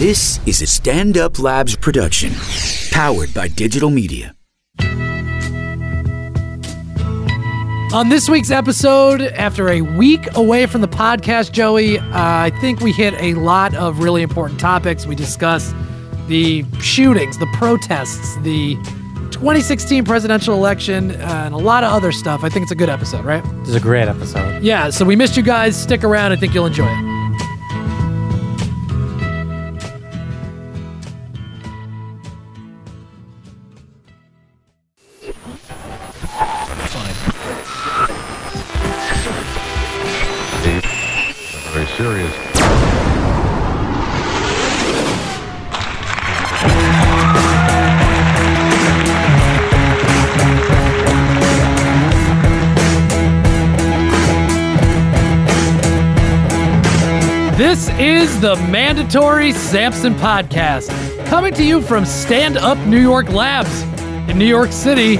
This is a Stand Up Labs production, powered by digital media. On this week's episode, after a week away from the podcast, Joey, uh, I think we hit a lot of really important topics. We discussed the shootings, the protests, the 2016 presidential election, uh, and a lot of other stuff. I think it's a good episode, right? This is a great episode. Yeah, so we missed you guys. Stick around. I think you'll enjoy it. Mandatory Sampson podcast, coming to you from Stand Up New York Labs in New York City.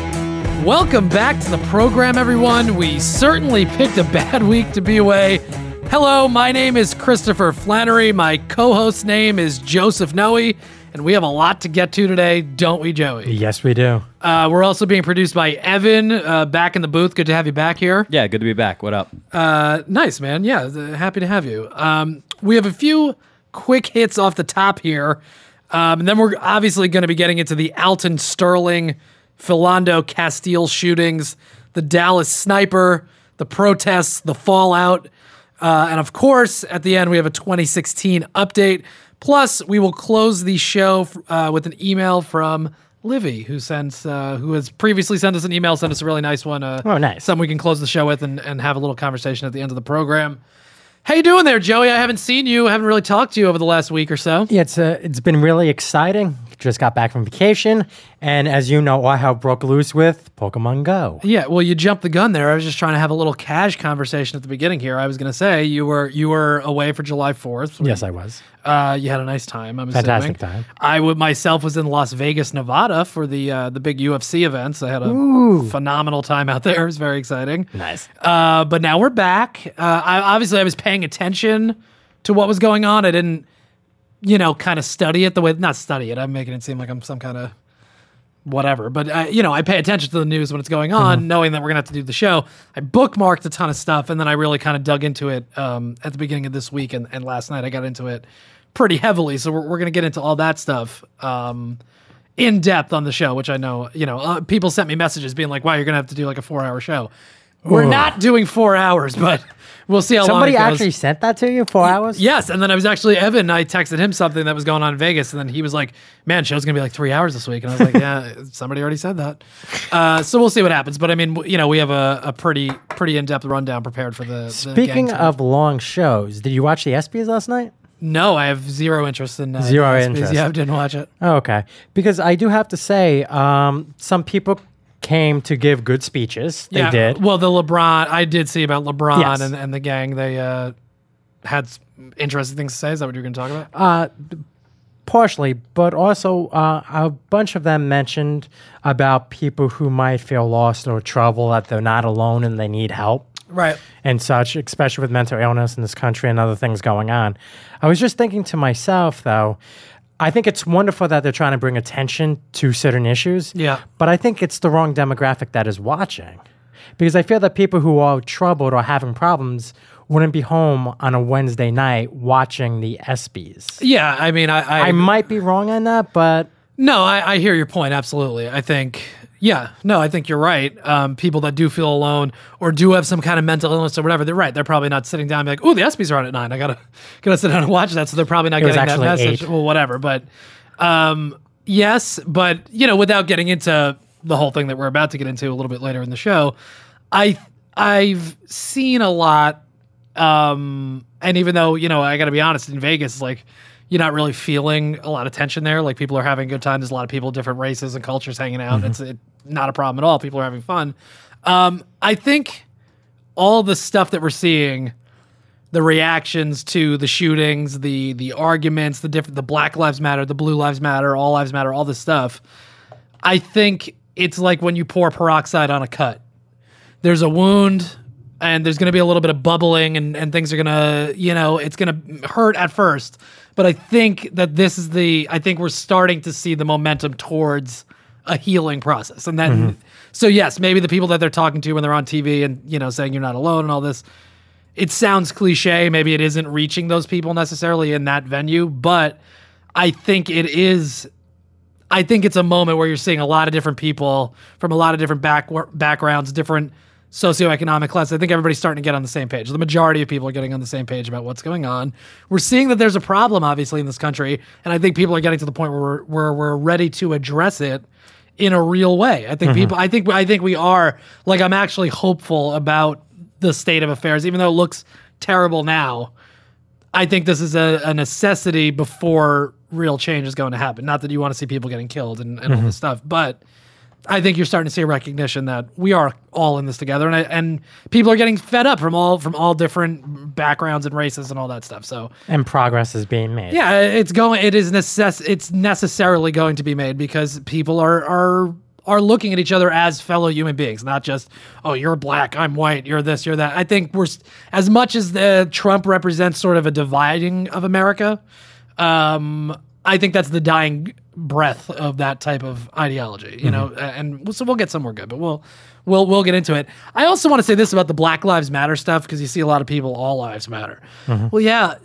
Welcome back to the program, everyone. We certainly picked a bad week to be away. Hello, my name is Christopher Flannery. My co host name is Joseph Noe, and we have a lot to get to today, don't we, Joey? Yes, we do. Uh, we're also being produced by Evan uh, back in the booth. Good to have you back here. Yeah, good to be back. What up? Uh, nice, man. Yeah, th- happy to have you. Um, we have a few quick hits off the top here. Um, and then we're obviously going to be getting into the Alton Sterling, Philando Castile shootings, the Dallas sniper, the protests, the fallout. Uh, and of course, at the end, we have a 2016 update. Plus, we will close the show uh, with an email from Livy, who sends, uh, who has previously sent us an email, sent us a really nice one. Uh, Oh, nice. Something we can close the show with and, and have a little conversation at the end of the program. How you doing there, Joey? I haven't seen you. I haven't really talked to you over the last week or so. Yeah, it's uh, it's been really exciting. Just got back from vacation, and as you know, I have broke loose with Pokemon Go. Yeah, well, you jumped the gun there. I was just trying to have a little cash conversation at the beginning here. I was going to say you were you were away for July Fourth. Yes, I was. Uh, you had a nice time. I'm Fantastic assuming. time. I would myself was in Las Vegas, Nevada for the uh, the big UFC events. I had a phenomenal time out there. It was very exciting. Nice. Uh, but now we're back. Uh, I, obviously, I was paying attention to what was going on. I didn't, you know, kind of study it the way not study it. I'm making it seem like I'm some kind of whatever. But uh, you know, I pay attention to the news when it's going on, knowing that we're gonna have to do the show. I bookmarked a ton of stuff, and then I really kind of dug into it um, at the beginning of this week and, and last night. I got into it pretty heavily, so we're, we're gonna get into all that stuff. Um, in depth on the show, which I know, you know, uh, people sent me messages being like, "Wow, you're gonna have to do like a four hour show." We're not doing four hours, but we'll see how Somebody long goes. actually sent that to you. Four hours. Yes, and then I was actually Evan. I texted him something that was going on in Vegas, and then he was like, "Man, show's gonna be like three hours this week," and I was like, "Yeah, somebody already said that." Uh, so we'll see what happens. But I mean, you know, we have a, a pretty pretty in depth rundown prepared for the. the Speaking gang of long shows, did you watch the ESPYS last night? no, I have zero interest in uh, Zero interest. Yeah, I didn't watch it. Oh, okay. Because I do have to say, um, some people came to give good speeches. They yeah, did. Well, the LeBron, I did see about LeBron Yes. and, and the gang. They uh, had interesting things to say. Is that what you're going to talk about? Uh, partially, but also uh, a bunch of them mentioned about people who might feel lost or trouble that they're not alone and they need help right. and such, especially with mental illness in this country and other things going on. I was just thinking to myself, though, I think it's wonderful that they're trying to bring attention to certain issues. Yeah. But I think it's the wrong demographic that is watching. Because I feel that people who are troubled or having problems wouldn't be home on a Wednesday night watching the ESPYs. Yeah, I mean, I, I, I might be wrong on that, but No, I, I hear your point. Absolutely. I think, yeah, no, I think you're right. Um, people that do feel alone or do have some kind of mental illness or whatever, they're right. They're probably not sitting down and be like, oh, the ESPYs are on at nine. I gotta, gotta sit down and watch that. So they're probably not was getting that message. eight. Well, whatever. But, um, yes, but you know, without getting into the whole thing that we're about to get into a little bit later in the show, I, I've seen a lot um, and even though, you know, I got to be honest, in Vegas, like, you're not really feeling a lot of tension there. Like, people are having a good time. There's a lot of people, different races and cultures hanging out. It's it, not a problem at all. People are having fun. Um, I think all the stuff that we're seeing, the reactions to the shootings, the the arguments, the different, the Black Lives Matter, the Blue Lives Matter, All Lives Matter, all this stuff. I think it's like when you pour peroxide on a cut. There's a wound, and there's going to be a little bit of bubbling, and and things are gonna, you know, it's gonna hurt at first. But I think that this is the. I think we're starting to see the momentum towards a healing process, and then. Mm-hmm. So yes, maybe the people that they're talking to when they're on TV and you know saying you're not alone and all this, it sounds cliche. Maybe it isn't reaching those people necessarily in that venue, but I think it is. I think it's a moment where you're seeing a lot of different people from a lot of different back backgrounds, different socioeconomic class. I think everybody's starting to get on the same page. The majority of people are getting on the same page about what's going on. We're seeing that there's a problem, obviously, in this country, and I think people are getting to the point where we're, where we're ready to address it in a real way. I think mm-hmm. people. I think I think we are. Like I'm actually hopeful about the state of affairs, even though it looks terrible now. I think this is a, a necessity before real change is going to happen. Not that you want to see people getting killed and, and all this mm-hmm. stuff, but I think you're starting to see a recognition that we are all in this together, and I, and people are getting fed up from all from all different backgrounds and races and all that stuff. So And progress is being made. yeah, it's going. It is necess- It's necessarily going to be made because people are are are looking at each other as fellow human beings, not just oh you're black, I'm white, you're this, you're that. I think we're as much as the Trump represents sort of a dividing of America. Um, I think that's the dying breath of that type of ideology, you know. Mm-hmm. And so we'll get somewhere good, but we'll we'll we'll get into it. I also want to say this about the Black Lives Matter stuff because you see a lot of people, all lives matter. Mm-hmm. Well, yeah,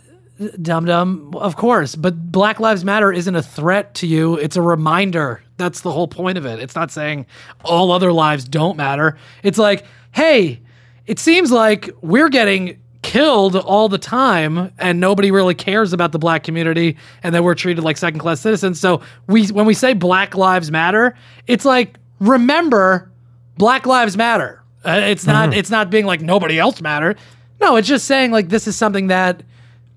dum dum, of course. But Black Lives Matter isn't a threat to you. It's a reminder. That's the whole point of it. It's not saying all other lives don't matter. It's like, hey, it seems like we're getting killed all the time and nobody really cares about the black community and that we're treated like second class citizens. So we when we say Black Lives Matter, it's like remember Black Lives Matter. Uh, it's not it's not being like nobody else matter. No, it's just saying like this is something that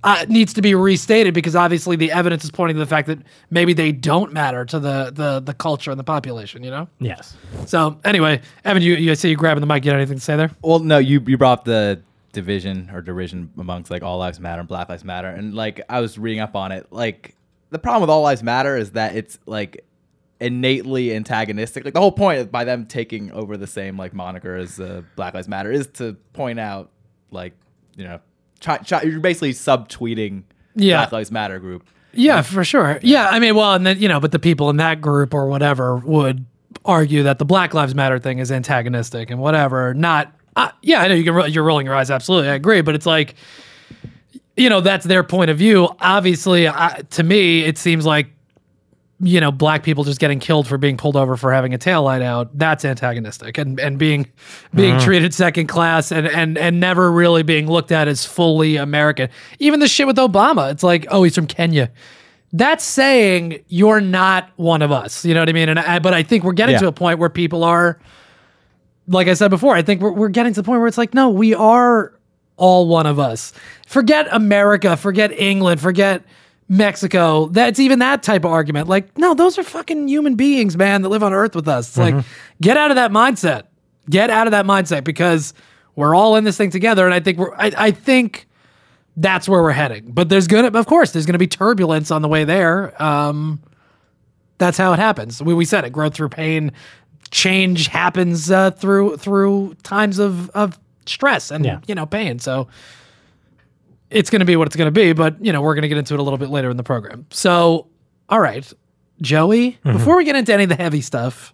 uh, needs to be restated because obviously the evidence is pointing to the fact that maybe they don't matter to the the the culture and the population. You know. Yes. So anyway, Evan, you you see you grabbing the mic. You got anything to say there? Well, no, you you brought up the division or derision amongst like all lives matter and Black Lives Matter, and like I was reading up on it. Like the problem with all lives matter is that it's like innately antagonistic. Like the whole point by them taking over the same like moniker as uh, Black Lives Matter is to point out like you know you're basically subtweeting Yeah. Black Lives Matter group. Yeah, for sure. Yeah, I mean, well, and then you know, but the people in that group or whatever would argue that the Black Lives Matter thing is antagonistic and whatever. Not, uh, yeah, I know you can. You're rolling your eyes. Absolutely, I agree. But it's like, you know, that's their point of view. Obviously, I, to me, it seems like, you know, black people just getting killed for being pulled over for having a tail light out. That's antagonistic, and and being being treated second class and and and never really being looked at as fully American. Even the shit with Obama, it's like, oh, he's from Kenya. That's saying you're not one of us. You know what I mean? And I, but I think we're getting Yeah. to a point where people are, like I said before, I think we're, we're getting to the point where it's like, no, we are all one of us. Forget America, forget England, forget Mexico. That's even that type of argument. Like, no, those are fucking human beings, man, that live on Earth with us. It's like, get out of that mindset. Get out of that mindset because we're all in this thing together. And I think we're, I, I think that's where we're heading. But there's gonna, of course, there's gonna be turbulence on the way there. Um, that's how it happens. We, we said it: growth through pain. Change happens uh, through through times of of stress and Yeah. you know pain. So it's going to be what it's going to be. But you know we're going to get into it a little bit later in the program. So all right, Joey. Before we get into any of the heavy stuff.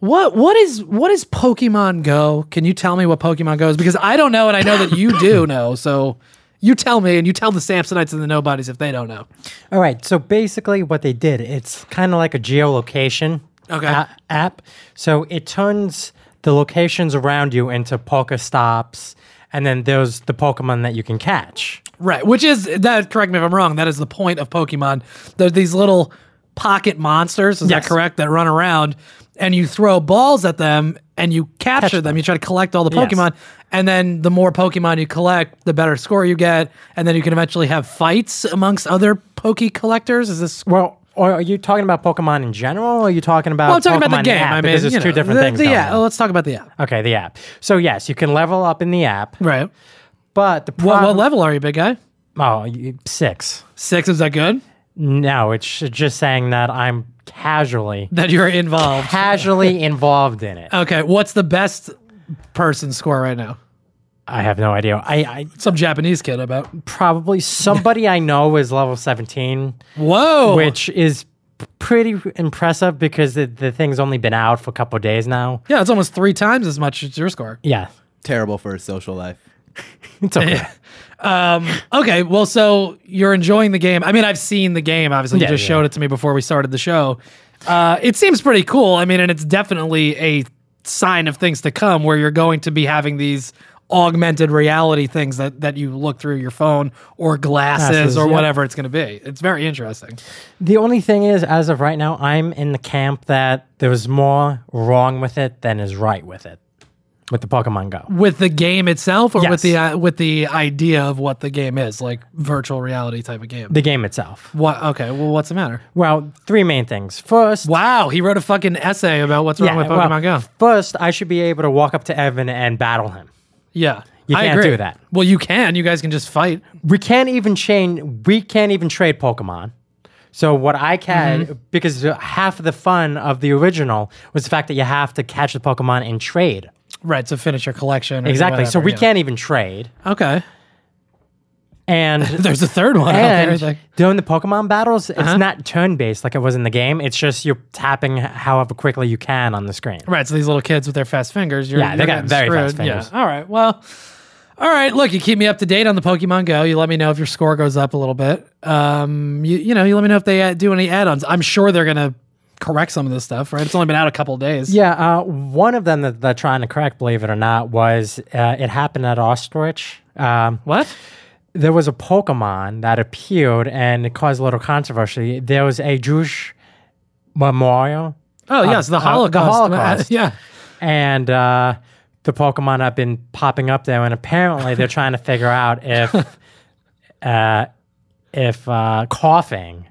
What what is what is Pokemon Go? Can you tell me what Pokemon Go is? Because I don't know, and I know that you do know. So you tell me, and you tell the Samsonites and the nobodies if they don't know. All right. So basically, what they did, it's kind of like a geolocation Okay. a- app. So it turns the locations around you into Pokestops, and then there's the Pokemon that you can catch. Right, which is that. Correct me if I'm wrong. That is the point of Pokemon. There's these little pocket monsters. Is Yes. that correct? That run around, and you throw balls at them, and you capture them. You try to collect all the Yes. Pokemon, and then the more Pokemon you collect, the better score you get, and then you can eventually have fights amongst other Poke collectors. Is this? Well, or are you talking about Pokemon in general, or are you talking about? Well, I'm talking about the game. app? I mean, because there's two know, different the, things. The, going yeah, on. let's talk about the app. Okay, the app. So yes, you can level up in the app, Right. but the What, what level are you, big guy? oh, six. Six. Is that good? No, it's just saying that I'm casually, That you're involved. casually involved in it. Okay. What's the best person score right now? I have no idea. I, I Some Japanese kid about. probably somebody I know is level 17, Whoa. which is pretty impressive because the, the thing's only been out for a couple of days now. Yeah, it's almost three times as much as your score. Yeah, Terrible for his social life. it's okay. Okay, well, so you're enjoying the game. I mean, I've seen the game. Obviously, you Yeah, just yeah. showed it to me before we started the show. Uh, it seems pretty cool. I mean, and it's definitely a sign of things to come, where you're going to be having these augmented reality things that that you look through your phone or glasses, Glasses, or yeah. whatever it's going to be. It's very interesting. The only thing is, as of right now, I'm in the camp that there's more wrong with it than is right with it, with the Pokemon Go. With the game itself, or with the uh, with the idea of what the game is, like virtual reality type of game. The game itself. what? Okay, well, what's the matter? Well, three main things. First, Wow, he wrote a fucking essay about what's wrong with well, Pokemon Go. First, I should be able to walk up to Evan and battle him. Yeah, You I can't agree. do that. Well, you can. You guys can just fight. We can't even chain. We can't even trade Pokemon. So what I can, Mm-hmm. because half of the fun of the original was the fact that you have to catch the Pokemon and trade. Right to finish your collection. or Exactly. so we yeah. can't even trade. Okay. And There's a third one. out there, and during the Pokemon battles, Uh-huh. it's not turn based like it was in the game. It's just you're tapping however quickly you can on the screen. Right. So these little kids with their fast fingers. You're, Yeah, they got very fast fingers. Yeah. All right. Well. All right. Look, you keep me up to date on the Pokemon Go. You let me know if your score goes up a little bit. Um, you you know, you let me know if they uh, do any add-ons. I'm sure they're gonna correct some of this stuff. Right. It's only been out a couple of days. Yeah, uh, one of them that they're trying to correct, believe it or not, was uh, it happened at Auschwitz. Um, What? There was a Pokemon that appeared and it caused a little controversy. There was a Jewish memorial, Oh yes, the uh, the Holocaust. Holocaust. yeah. and uh, the Pokemon have been popping up there, and apparently they're trying to figure out if uh, if uh, Koffing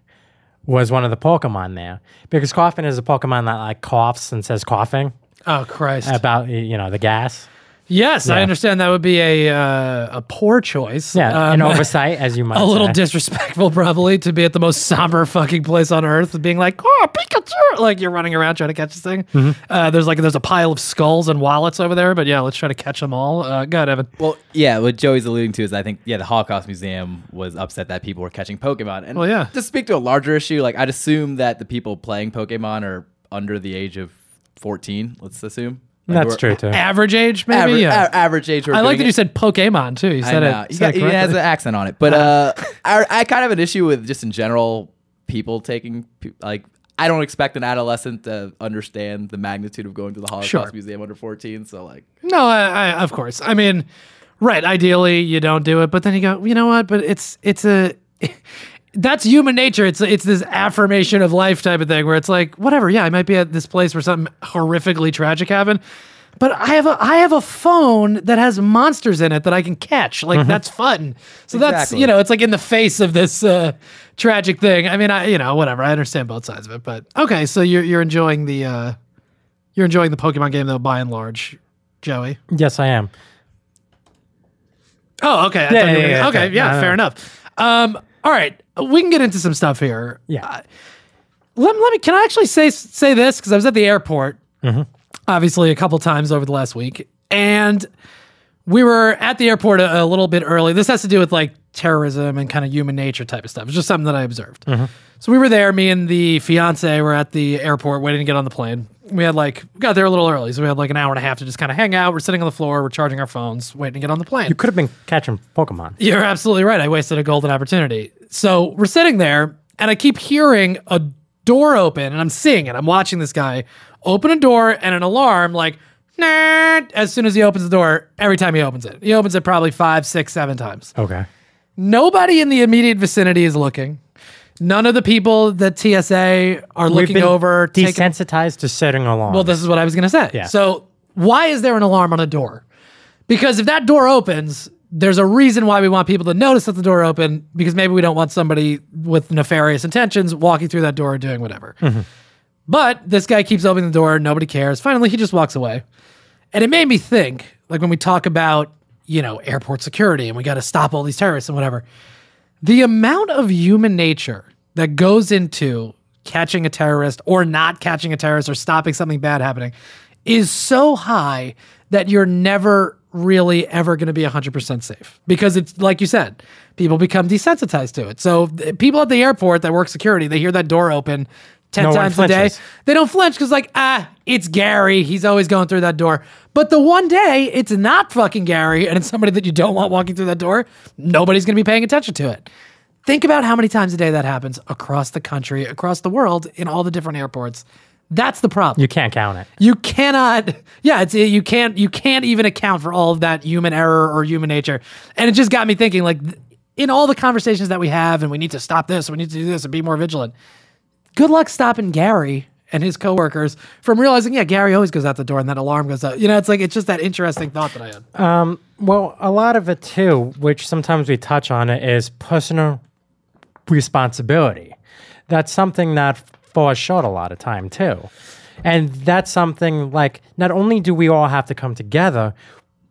was one of the Pokemon there, because Koffing is a Pokemon that like coughs and says Koffing Oh Christ. about you know the gas. Yes, I understand that would be a uh, a poor choice. Yeah, an Um, oversight, as you might a little disrespectful probably to be at the most somber fucking place on earth being like oh pikachu like you're running around trying to catch this thing Mm-hmm. uh, there's like there's a pile of skulls and wallets over there but yeah let's try to catch them all uh, go ahead evan Well, yeah, what Joey's alluding to is I think yeah, the Holocaust Museum was upset that people were catching Pokemon. And Well, yeah. to speak to a larger issue, like I'd assume that the people playing Pokemon are under the age of 14, let's assume. Like, That's we're- true too. average age maybe Average, yeah a- average age. i like that it. you said pokemon too you I said know. it, He, said got, it he has an accent on it, but uh, I, I kind of have an issue with just in general people taking pe- like I don't expect an adolescent to understand the magnitude of going to the Holocaust Sure. Museum under 14. So like, no I, I, of course i mean right ideally you don't do it but then you go you know what but it's it's a that's human nature. It's it's this affirmation of life type of thing where it's like, whatever, yeah, I might be at this place where something horrifically tragic happened, but I have a I have a phone that has monsters in it that I can catch. Like that's fun. So that's Exactly. you know, it's like in the face of this uh, tragic thing. I mean, I you know, whatever. I understand both sides of it, but okay. So you're you're enjoying the uh, you're enjoying the Pokemon game though, by and large, Joey. yes, I am. Oh, okay. I Yeah, yeah, yeah, okay, okay. yeah, fair no. enough. Um, all right, we can get into some stuff here. Yeah. Uh, let, let me. Can I actually say say this because I was at the airport, Mm-hmm. obviously a couple times over the last week, and we were at the airport a, a little bit early. This has to do with like terrorism and kind of human nature type of stuff. It's just something that I observed. Mm-hmm. So we were there. Me and the fiance were at the airport waiting to get on the plane. We had like we got there a little early, so we had like an hour and a half to just kind of hang out. We're sitting on the floor. We're charging our phones, waiting to get on the plane. You could have been catching Pokemon. You're absolutely right. I wasted a golden opportunity. So we're sitting there, and I keep hearing a door open, and I'm seeing it. I'm watching this guy open a door and an alarm like, nah, as soon as he opens the door, every time he opens it. He opens it probably five, six, seven times. Okay. Nobody in the immediate vicinity is looking. None of the people that TSA are We've looking been over. taking- desensitized to setting alarms. well, this is what I was going to say. Yeah. So, why is there an alarm on a door? Because if that door opens, there's a reason why we want people to notice that the door open because maybe we don't want somebody with nefarious intentions walking through that door doing whatever. Mm-hmm. But this guy keeps opening the door, nobody cares. Finally, he just walks away. And it made me think, like when we talk about, you know, airport security and we got to stop all these terrorists and whatever, the amount of human nature that goes into catching a terrorist or not catching a terrorist or stopping something bad happening is so high that you're never really ever going to be 100% safe because it's like you said, people become desensitized to it. So th- people at the airport that work security, they hear that door open 10 No times a day. They don't flinch because, like, ah, it's Gary. He's always going through that door. But the one day it's not fucking Gary and it's somebody that you don't want walking through that door, nobody's going to be paying attention to it. Think about how many times a day that happens across the country, across the world, in all the different airports. That's the problem. You can't count it. You cannot. Yeah, it's you can't. You can't even account for all of that human error or human nature. And it just got me thinking, like, in all the conversations that we have, and we need to stop this, we need to do this, and be more vigilant. Good luck stopping Gary and his coworkers from realizing, yeah, Gary always goes out the door, and that alarm goes out. You know, it's like it's just that interesting thought that I had. Um, well, a lot of it too, which sometimes we touch on it, is personal responsibility. That's something that falls short a lot of time too. And that's something like not only do we all have to come together,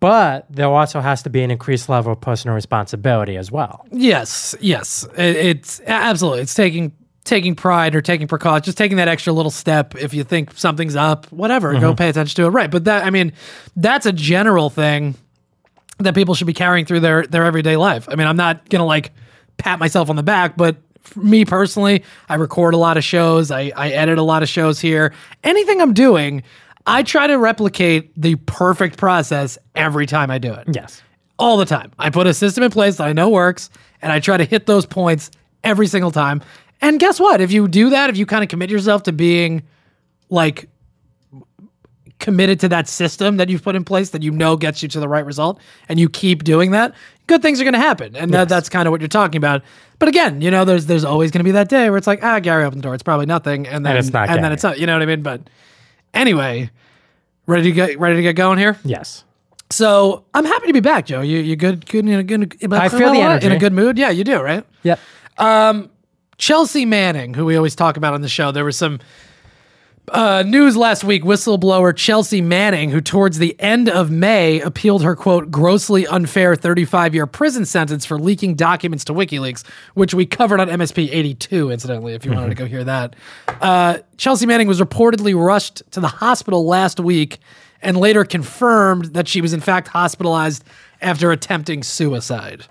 but there also has to be an increased level of personal responsibility as well. Yes, yes, it, it's absolutely. It's taking taking pride or taking precaution, just taking that extra little step. If you think something's up, whatever, go mm-hmm. pay attention to it. Right, but that I mean, that's a general thing that people should be carrying through their their everyday life. I mean, I'm not gonna like pat myself on the back, but for me personally, I record a lot of shows. I, I edit a lot of shows here. Anything I'm doing, I try to replicate the perfect process every time I do it Yes. all the time. I put a system in place that I know works, and I try to hit those points every single time. And guess what? If you do that, if you kind of commit yourself to being like committed to that system that you've put in place that you know gets you to the right result, and you keep doing that, good things are going to happen. And that, that's kind of what you're talking about. But again, you know, there's there's always going to be that day where it's like, ah, Gary opened the door. It's probably nothing, and then it's not and then it's not. You know what I mean? But anyway, ready to get ready to get going here. Yes. So I'm happy to be back, Joe. You you good? Good in a good. I feel the energy. in a good mood. Yeah, you do, right? Yep. Chelsea Manning, who we always talk about on the show, there was some uh, news last week. Whistleblower Chelsea Manning, who towards the end of May appealed her quote grossly unfair 35 year prison sentence for leaking documents to WikiLeaks, which we covered on MSP 82, incidentally, if you wanted to go hear that. Uh, Chelsea Manning was reportedly rushed to the hospital last week and later confirmed that she was in fact hospitalized after attempting suicide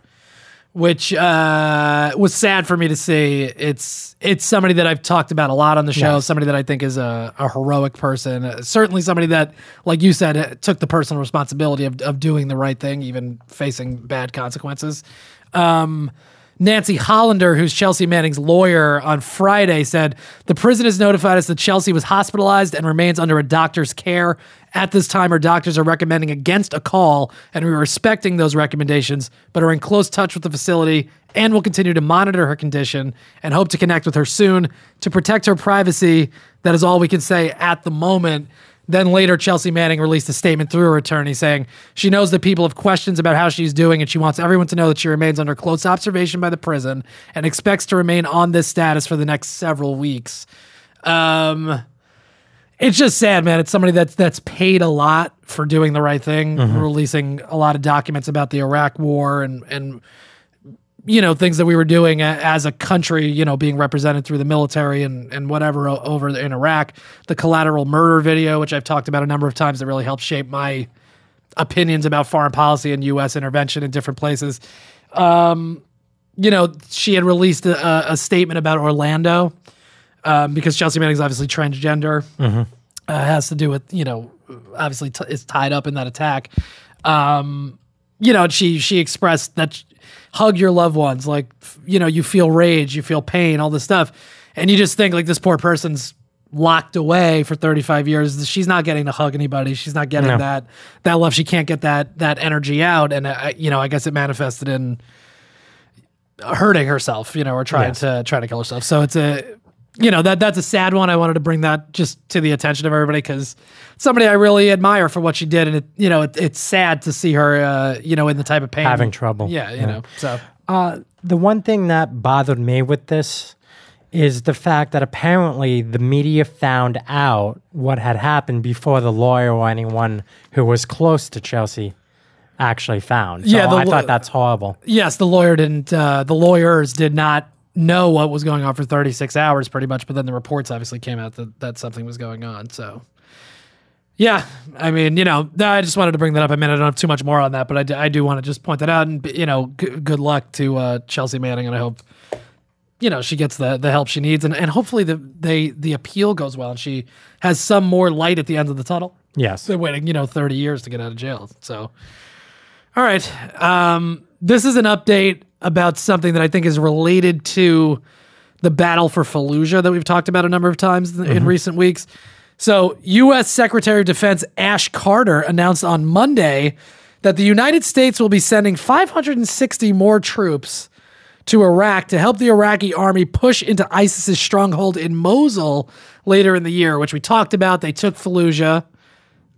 which uh, was sad for me to see. It's it's somebody that I've talked about a lot on the show. Yes. Somebody that I think is a, a heroic person. Uh, certainly somebody that, like you said, uh, took the personal responsibility of of doing the right thing, even facing bad consequences. Um, Nancy Hollander, who's Chelsea Manning's lawyer, on Friday said the prison has notified us that Chelsea was hospitalized and remains under a doctor's care. At this time, her doctors are recommending against a call, and we are respecting those recommendations, but are in close touch with the facility and will continue to monitor her condition and hope to connect with her soon to protect her privacy. That is all we can say at the moment. Then later, Chelsea Manning released a statement through her attorney saying she knows that people have questions about how she's doing and she wants everyone to know that she remains under close observation by the prison and expects to remain on this status for the next several weeks. Um, it's just sad, man. It's somebody that's that's paid a lot for doing the right thing, releasing a lot of documents about the Iraq War and and you know things that we were doing as a country you know being represented through the military and and whatever over in Iraq. The collateral murder video which I've talked about a number of times that really helped shape my opinions about foreign policy and US intervention in different places. Um you know she had released a, a statement about Orlando um, because Chelsea Manning's obviously transgender. Uh, has to do with you know obviously t- is tied up in that attack. Um you know she she expressed that hug your loved ones like you know you feel rage you feel pain all this stuff. And you just think like this poor person's locked away for 35 years. She's not getting to hug anybody. She's not getting No. that that love. She can't get that that energy out. And uh, you know i guess it manifested in hurting herself you know or trying Yes. to trying to kill herself. So it's a you know that that's a sad one. I wanted to bring that just to the attention of everybody because somebody I really admire for what she did, and it, you know it, it's sad to see her, uh, you know, in the type of pain, Having trouble. Yeah, you Yeah. know. So Uh, the one thing that bothered me with this is the fact that apparently the media found out what had happened before the lawyer or anyone who was close to Chelsea actually found. So Yeah, the I thought that's horrible. yes, the lawyer didn't. Uh, the lawyers did not know what was going on for 36 hours, pretty much. But then the reports obviously came out that that something was going on. So Yeah, I mean, you know, I just wanted to bring that up. I mean, I don't have too much more on that, but I do, I do want to just point that out. And you know, g- good luck to uh, Chelsea Manning, and I hope you know she gets the the help she needs, and, and hopefully the they the appeal goes well, and she has some more light at the end of the tunnel. Yes. They're waiting, you know, thirty years to get out of jail. So, all right, um, this is an update about something that I think is related to the battle for Fallujah that we've talked about a number of times in, in recent weeks. So, U.S. Secretary of Defense Ash Carter announced on Monday that the United States will be sending 560 more troops to Iraq to help the Iraqi army push into ISIS's stronghold in Mosul later in the year, which we talked about. They took Fallujah.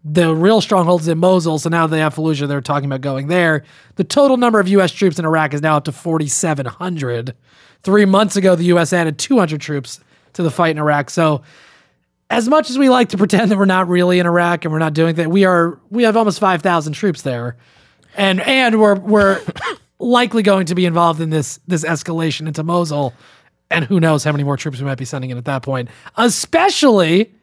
The real strongholds in Mosul, so now they have Fallujah. They're talking about going there. The total number of U.S. troops in Iraq is now up to 4,700. Three months ago, the U.S. added 200 troops to the fight in Iraq. So, as much as we like to pretend that we're not really in Iraq and we're not doing that, we are. We have almost 5,000 troops there, and and we're we're likely going to be involved in this this escalation into Mosul, and who knows how many more troops we might be sending in at that point, especially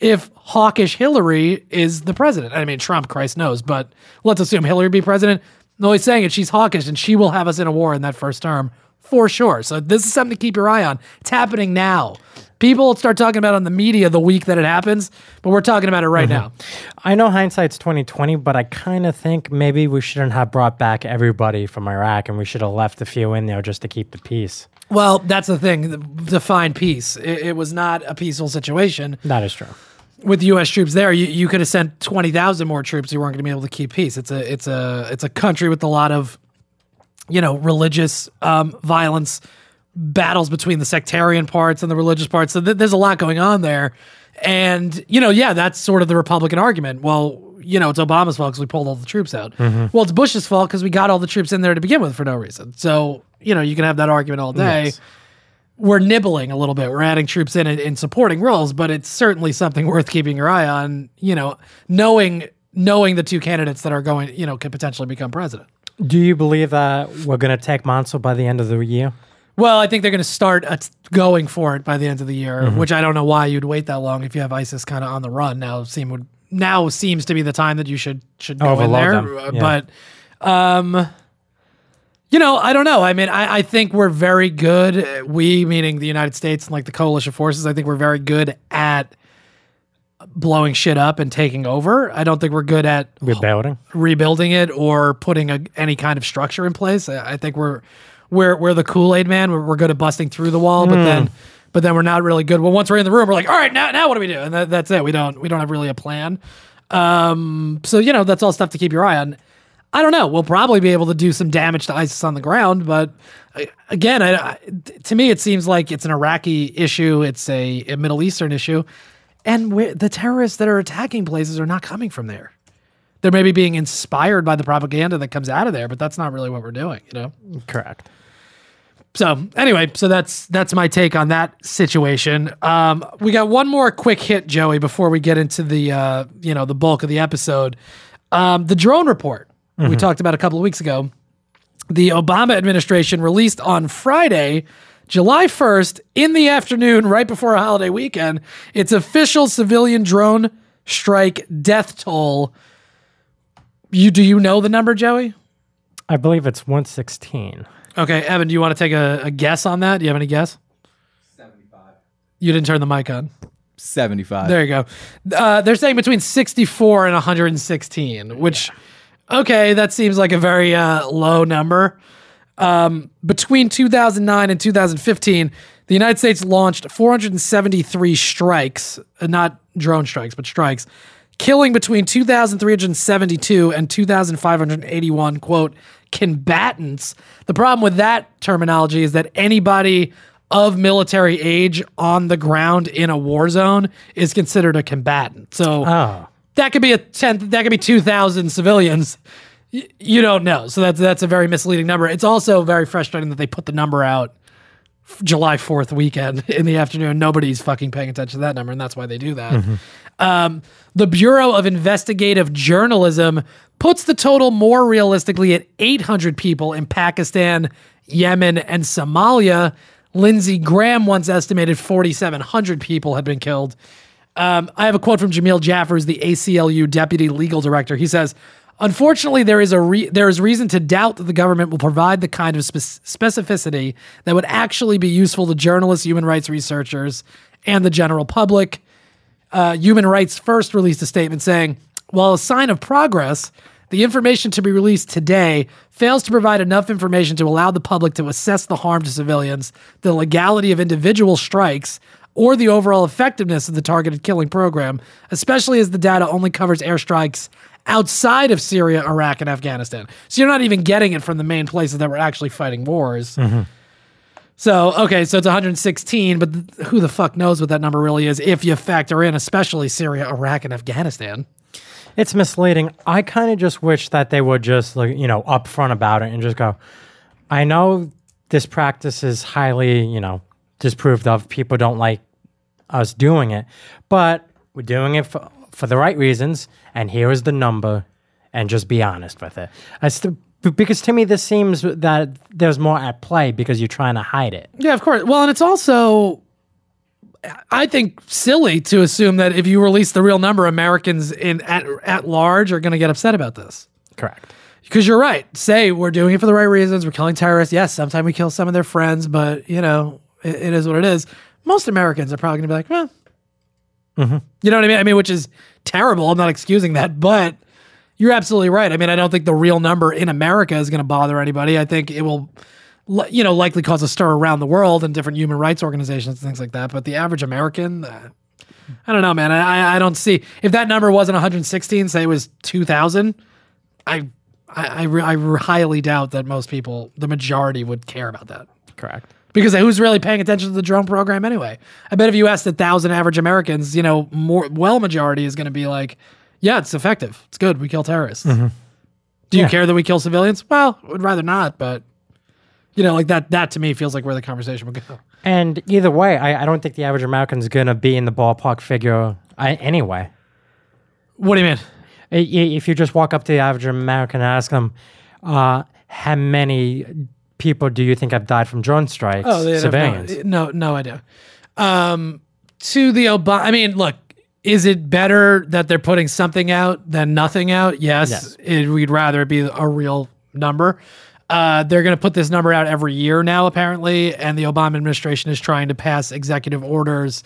if hawkish Hillary is the president. I mean, Trump, Christ knows, but let's assume Hillary be president. No, he's saying it. She's hawkish, and she will have us in a war in that first term for sure. So this is something to keep your eye on. It's happening now. People start talking about it on the media the week that it happens, but we're talking about it right mm-hmm. now. I know hindsight's twenty twenty, but I kind of think maybe we shouldn't have brought back everybody from Iraq, and we should have left a few in there just to keep the peace. Well, that's the thing. To find peace, it, it was not a peaceful situation. That is true. with U.S. troops there, you, you could have sent twenty thousand more troops. You weren't going to be able to keep peace. It's a it's a it's a country with a lot of, you know, religious um, violence, battles between the sectarian parts and the religious parts. So th- there's a lot going on there, and you know, yeah, that's sort of the Republican argument. Well, you know, it's Obama's fault because we pulled all the troops out. Mm-hmm. Well, it's Bush's fault because we got all the troops in there to begin with for no reason. So you know, you can have that argument all day Yes. we're nibbling a little bit. We're adding troops in and, and supporting roles, but it's certainly something worth keeping your eye on. You know, knowing knowing the two candidates that are going, you know, could potentially become president. Do you believe that we're going to take Mosul by the end of the year? Well, I think they're going to start going for it by the end of the year, mm-hmm. which I don't know why you'd wait that long if you have ISIS kind of on the run. Now seem would now seems to be the time that you should should go in Overload there. Uh, yeah. But um you know, I don't know. I mean, I, I think we're very good. uh, We, meaning the United States and like the coalition forces, I think we're very good at blowing shit up and taking over. I don't think we're good at Rebuilding. rebuilding it or putting a, any kind of structure in place. I, I think we're we're we're the Kool Aid man. We're, we're good at busting through the wall, but then but then we're not really good. Well, once we're in the room, we're like, all right, now now what do we do? And that, that's it. We don't we don't have really a plan. Um, so you know that's all stuff to keep your eye on. I don't know. We'll probably be able to do some damage to ISIS on the ground, but uh, again, I, I, to me, it seems like it's an Iraqi issue. It's a, a Middle Eastern issue, and the terrorists that are attacking places are not coming from there they're maybe being inspired by the propaganda that comes out of there, but that's not really what we're doing, you know. Correct. So anyway, so that's that's my take on that situation. Um, we got one more quick hit, Joey, before we get into the uh, you know the bulk of the episode. Um, the drone report we talked about a couple of weeks ago. The Obama administration released on Friday, July 1st, in the afternoon, right before a holiday weekend, its official civilian drone strike death toll. You do you know the number, Joey? I believe it's 116. Okay, Evan, do you want to take a, a guess on that? Do you have any guess? 75. You didn't turn the mic on. 75. There you go. Uh, they're saying between 64 and 116, which, okay, that seems like a very uh, low number. Um, between 2009 and 2015, the United States launched 473 strikes, uh, not drone strikes, but strikes, killing between 2,372 and 2,581, quote, combatants. The problem with that terminology is that anybody of military age on the ground in a war zone is considered a combatant. So Oh. that could be a 10 that could be 2000 civilians Y- you don't know so that's that's a very misleading number it's also very frustrating that they put the number out july 4th weekend in the afternoon nobody's fucking paying attention to that number and that's why they do that. Um, the bureau of investigative journalism puts the total more realistically at 800 people in pakistan yemen and somalia. Lindsey graham once estimated 4700 people had been killed. Um, I have a quote from Jameel Jaffers, the ACLU deputy legal director. He says, "Unfortunately, there is a re- there is reason to doubt that the government will provide the kind of spec- specificity that would actually be useful to journalists, human rights researchers, and the general public." Uh, human Rights First released a statement saying, "While a sign of progress." The information to be released today fails to provide enough information to allow the public to assess the harm to civilians, the legality of individual strikes, or the overall effectiveness of the targeted killing program, especially as the data only covers airstrikes outside of Syria, Iraq, and Afghanistan. So you're not even getting it from the main places that were actually fighting wars. So, okay, so it's 116, but th- who the fuck knows what that number really is if you factor in especially Syria, Iraq, and Afghanistan. It's misleading. I kind of just wish that they would just, like, you know, upfront about it and just go, I know this practice is highly, you know, disproved of. People don't like us doing it, but we're doing it for, for the right reasons. And here is the number, and just be honest with it. I st- because to me, this seems that there's more at play because you're trying to hide it. Yeah, of course. Well, and it's also, I think, silly to assume that if you release the real number, Americans in at, at large are going to get upset about this. Correct. Because you're right. Say we're doing it for the right reasons. We're killing terrorists. Yes, sometimes we kill some of their friends, but you know, it, it is what it is. Most Americans are probably going to be like, well, you know what I mean? I mean, which is terrible. I'm not excusing that, but you're absolutely right. I mean, I don't think the real number in America is going to bother anybody. I think it will, you know, likely cause a stir around the world and different human rights organizations and things like that. But the average American, uh, I don't know, man. I, I- don't see if that number wasn't 116, say it was 2,000. I, I, I, I highly doubt that most people, the majority, would care about that Correct. Because who's really paying attention to the drone program anyway? I bet if you asked a thousand average Americans, you know, more well majority is going to be like, yeah, it's effective, it's good, we kill terrorists. Do you Yeah. care that we kill civilians? Well, I would rather not, but you know, like that. That to me feels like where the conversation would go. And either way, I, I don't think the average American's going to be in the ballpark figure I, anyway. What do you mean? If you just walk up to the average American and ask them, uh, how many people do you think have died from drone strikes? Oh, they civilians. No, no, no idea. Um, to the Obama, I mean, look, is it better that they're putting something out than nothing out? Yes, Yes. It, we'd rather it be a real number. Uh, they're going to put this number out every year now, apparently, and the Obama administration is trying to pass executive orders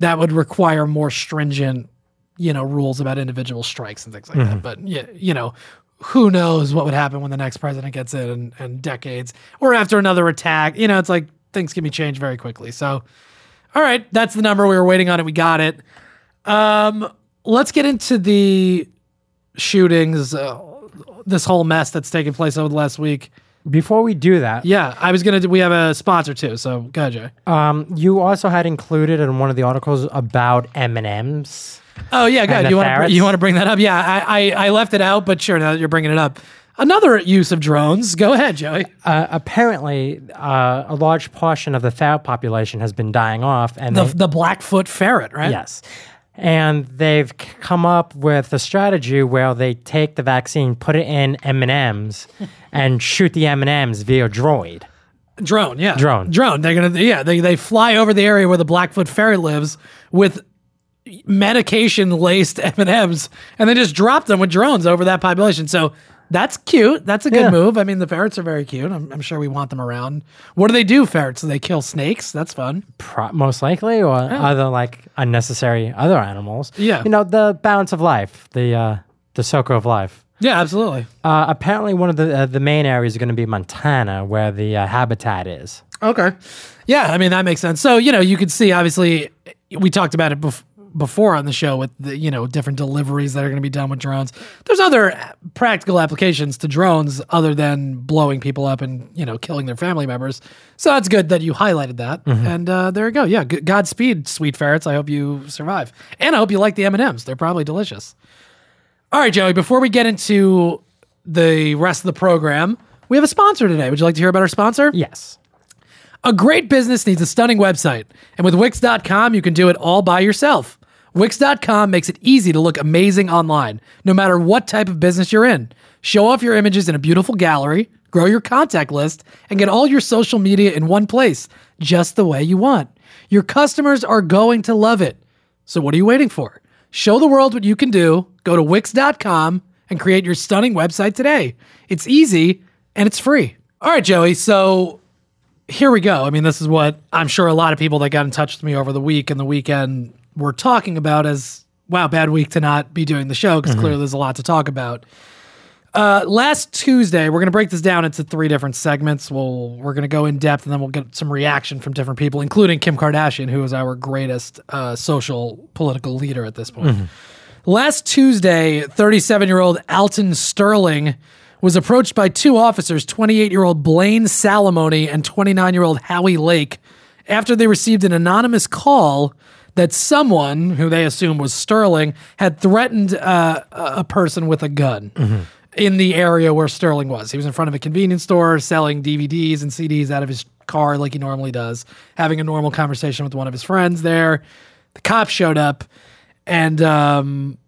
that would require more stringent, you know, rules about individual strikes and things like that. But yeah, you know, who knows what would happen when the next president gets in and, and decades or after another attack. You know, it's like things can be changed very quickly. So, all right, that's the number we were waiting on it. We got it. Um, let's get into the shootings, uh, this whole mess that's taken place over the last week. Before we do that, Yeah, I was gonna. do We have a sponsor too, so go ahead, Jay. um, you also had included in one of the articles about M and M's. Oh yeah, go And ahead. the You want to you want to bring that up? Yeah, I, I I left it out, but sure, now that you're bringing it up, another use of drones. Go ahead, Joey. Uh, apparently, uh, a large portion of the ferret population has been dying off, and The they- the Blackfoot ferret, right? Yes. And they've come up with a strategy where they take the vaccine, put it in M&Ms, and shoot the M&Ms via droid. Drone, yeah. Drone. Drone. They're gonna yeah, they they fly over the area where the Blackfoot ferret lives with medication laced M&Ms and they just dropped them with drones over that population. So that's cute. That's a good Yeah. move. I mean, the ferrets are very cute. I'm, I'm sure we want them around. What do they do, ferrets? Do they kill snakes? That's fun. Pro- most likely, or other like unnecessary other animals. Yeah. You know, the balance of life, the uh, the circle of life. Yeah, absolutely. Uh, apparently, one of the uh, the main areas is going to be Montana, where the uh, habitat is. Okay. Yeah, I mean that makes sense. So you know, you could see obviously we talked about it bef- before on the show with the you know different deliveries that are going to be done with drones. There's other practical applications to drones other than blowing people up and you know killing their family members. So that's good that you highlighted that. And uh, there you go. Yeah, g- Godspeed, sweet ferrets. I hope you survive, and I hope you like the M and M's. They're probably delicious. All right, Joey. Before we get into the rest of the program, we have a sponsor today. Would you like to hear about our sponsor? Yes. A great business needs a stunning website, and with Wix.com, you can do it all by yourself. Wix.com makes it easy to look amazing online, no matter what type of business you're in. Show off your images in a beautiful gallery, grow your contact list, and get all your social media in one place, just the way you want. Your customers are going to love it. So what are you waiting for? Show the world what you can do. Go to wix.com and create your stunning website today. It's easy and it's free. All right, Joey. So here we go. I mean, this is what I'm sure a lot of people that got in touch with me over the week and the weekend were talking about as wow, bad week to not be doing the show because clearly there's a lot to talk about. Uh, last Tuesday, we're going to break this down into three different segments. We'll we're going to go in depth, and then we'll get some reaction from different people, including Kim Kardashian, who is our greatest uh, social political leader at this point. Last Tuesday, 37 year old Alton Sterling was approached by two officers, 28 year old Blane Salamoni and 29 year old Howie Lake, after they received an anonymous call that someone, who they assumed was Sterling, had threatened uh, a person with a gun in the area where Sterling was. He was in front of a convenience store selling DVDs and CDs out of his car like he normally does, having a normal conversation with one of his friends there. The cops showed up and um,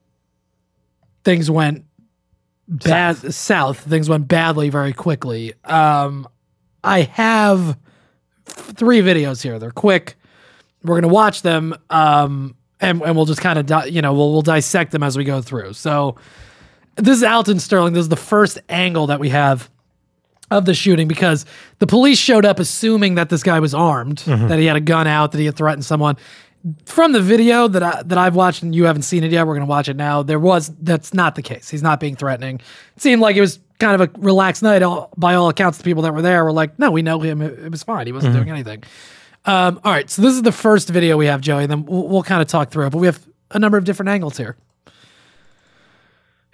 things went bad south. Things went badly very quickly. Um, I have three videos here. They're quick. We're gonna watch them, um, and and we'll just kind of di- you know we'll we'll dissect them as we go through. So this is Alton Sterling. This is the first angle that we have of the shooting because the police showed up assuming that this guy was armed, that he had a gun out, that he had threatened someone. From the video that I, that I've watched and you haven't seen it yet, we're going to watch it now. There was that's not the case. He's not being threatening. It seemed like it was kind of a relaxed night. All, by all accounts, the people that were there were like, "No, we know him. It, it was fine. He wasn't doing anything." Um, all right, so this is the first video we have, Joey. Then we'll, we'll kind of talk through it, but we have a number of different angles here.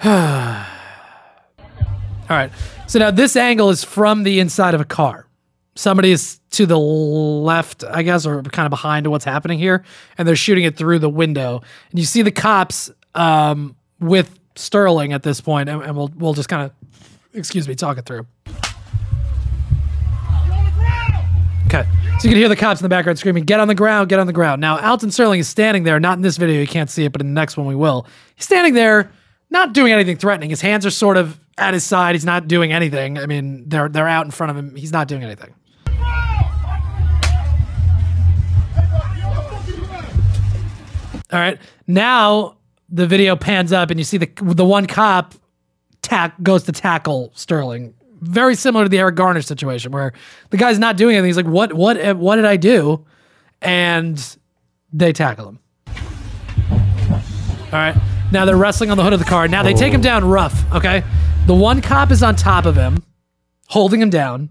All right. So now this angle is from the inside of a car. Somebody is to the left, I guess, or kind of behind what's happening here, and they're shooting it through the window. And you see the cops um, with Sterling at this point, and, and we'll we'll just kind of, excuse me, talk it through. Okay. So you can hear the cops in the background screaming, get on the ground, get on the ground. Now, Alton Sterling is standing there, not in this video, you can't see it, but in the next one we will. He's standing there, not doing anything threatening. His hands are sort of at his side. He's not doing anything. I mean, they're they're out in front of him. He's not doing anything. All right. Now the video pans up and you see the the one cop tack goes to tackle Sterling. Very similar to the Eric Garner situation where the guy's not doing anything. He's like, "What what what did I do?" And they tackle him. All right. Now they're wrestling on the hood of the car. Now they take him oh. down rough, okay? The one cop is on top of him, holding him down.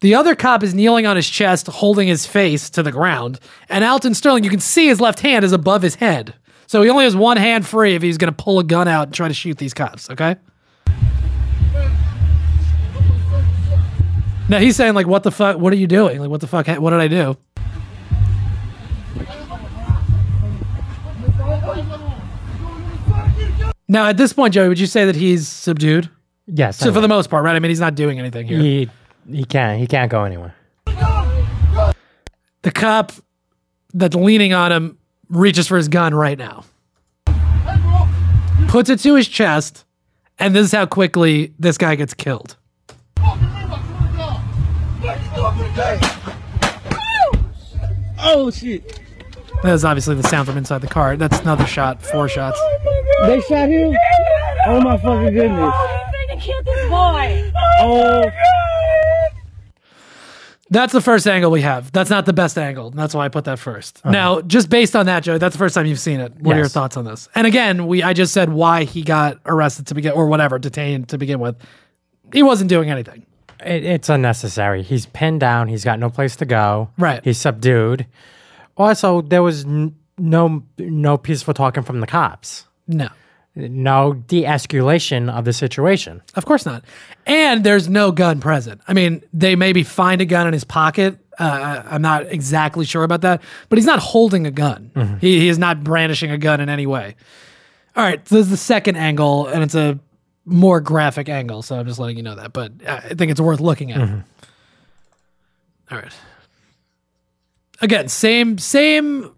The other cop is kneeling on his chest, holding his face to the ground. And Alton Sterling, you can see his left hand is above his head. So he only has one hand free if he's going to pull a gun out and try to shoot these cops, okay? Now he's saying, like, what the fuck? What are you doing? Like, what the fuck? What did I do? Now, at this point, Joey, would you say that he's subdued? Yes. So, for the most part, right? I mean, he's not doing anything here. he he can't he can't go anywhere. the cop that's leaning on him reaches for his gun right now, puts it to his chest, and this is how quickly this guy gets killed. Oh shit! That is obviously the sound from inside the car. That's another shot, four oh shots. They shot him. Oh my fucking goodness! They killed this boy. Oh, oh That's the first angle we have. That's not the best angle. That's why I put that 1st Now, just based on that, Joe, that's the first time you've seen it. What are your thoughts on this? And again, we I just said why he got arrested to begin or whatever, detained to begin with. He wasn't doing anything. It, it's unnecessary. He's pinned down. He's got no place to go. Right. He's subdued. Also, there was n- no no peaceful talking from the cops. No. No de-escalation of the situation. Of course not. And there's no gun present. I mean, they maybe find a gun in his pocket. Uh, I'm not exactly sure about that, but he's not holding a gun. He, he is not brandishing a gun in any way. All right, so this is the second angle, and it's a more graphic angle. So I'm just letting you know that, but I think it's worth looking at. Mm-hmm. All right. Again, same same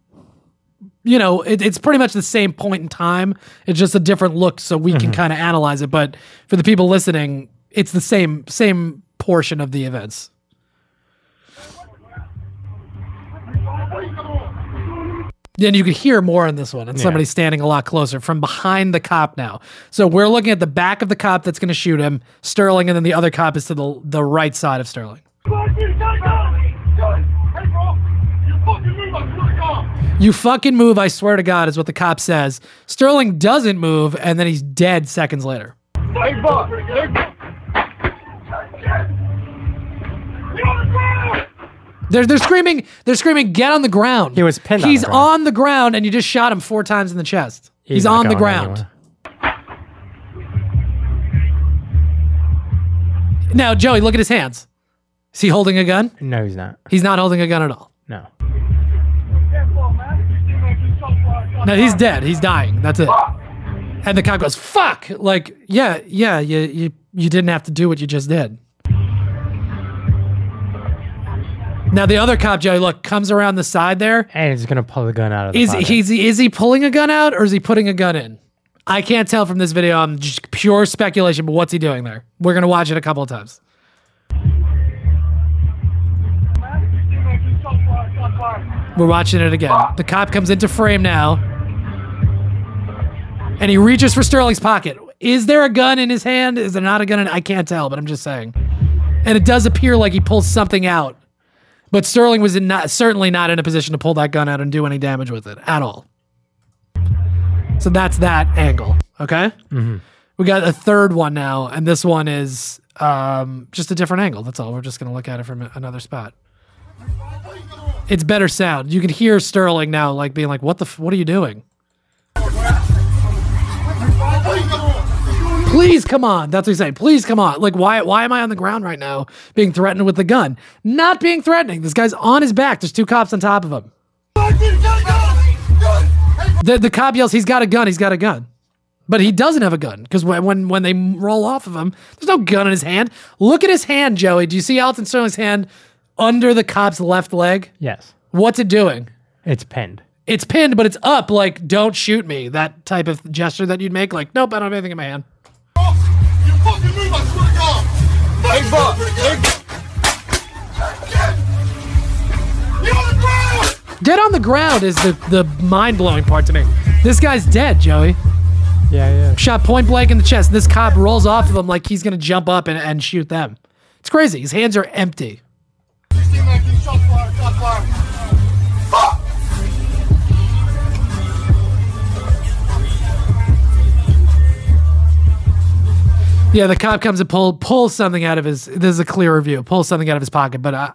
you know, it, it's pretty much the same point in time. It's just a different look, so we can mm-hmm. kind of analyze it. But for the people listening, it's the same same portion of the events. Then you could hear more in this one, and somebody's standing a lot closer from behind the cop now. So we're looking at the back of the cop that's going to shoot him, Sterling, and then the other cop is to the the right side of Sterling. You fucking move, I swear to God, is what the cop says. Sterling doesn't move, and then he's dead seconds later. They're, they're screaming, they're screaming, get on the ground. He was pinned on He's the ground. on the ground, and you just shot him four times in the chest. He's, not on the going ground. anywhere. Now, Joey, look at his hands. Is he holding a gun? No, he's not. He's not holding a gun at all. No. No, he's dead. He's dying. That's it. And the cop goes, "Fuck!" Like, yeah, yeah, you you you didn't have to do what you just did. Now the other cop, Joey, look, comes around the side there. And he's gonna pull the gun out of the Is pocket. he's is he pulling a gun out or is he putting a gun in? I can't tell from this video. I'm just pure speculation. But what's he doing there? We're gonna watch it a couple of times. We're watching it again. The cop comes into frame now. And he reaches for Sterling's pocket. Is there a gun in his hand? Is there not a gun in I can't tell, but I'm just saying. And it does appear like he pulls something out. But Sterling was in not, certainly not in a position to pull that gun out and do any damage with it at all. So that's that angle. Okay. We got a third one now, and this one is um, just a different angle. That's all. We're just gonna look at it from another spot. It's better sound. You can hear Sterling now, like being like, "What the? F- what are you doing?" Please come on. That's what he's saying. Please come on. Like, why? Why am I on the ground right now, being threatened with the gun? Not being threatening. This guy's on his back. There's two cops on top of him. The the cop yells, "He's got a gun! He's got a gun!" But he doesn't have a gun because when, when when they roll off of him, there's no gun in his hand. Look at his hand, Joey. Do you see Alton Sterling's hand under the cop's left leg? yes. What's it doing? It's pinned. It's pinned, but it's up. Like, don't shoot me. That type of gesture that you'd make. Like, nope, I don't have anything in my hand. Dead on the ground is the the mind blowing part to me. This guy's dead, Joey. Yeah, yeah. shot point blank in the chest. This cop rolls off of him like he's gonna jump up and, and shoot them. It's crazy. His hands are empty. Yeah, the cop comes and pull pulls something out of his. This is a clear review. Pulls something out of his pocket, but I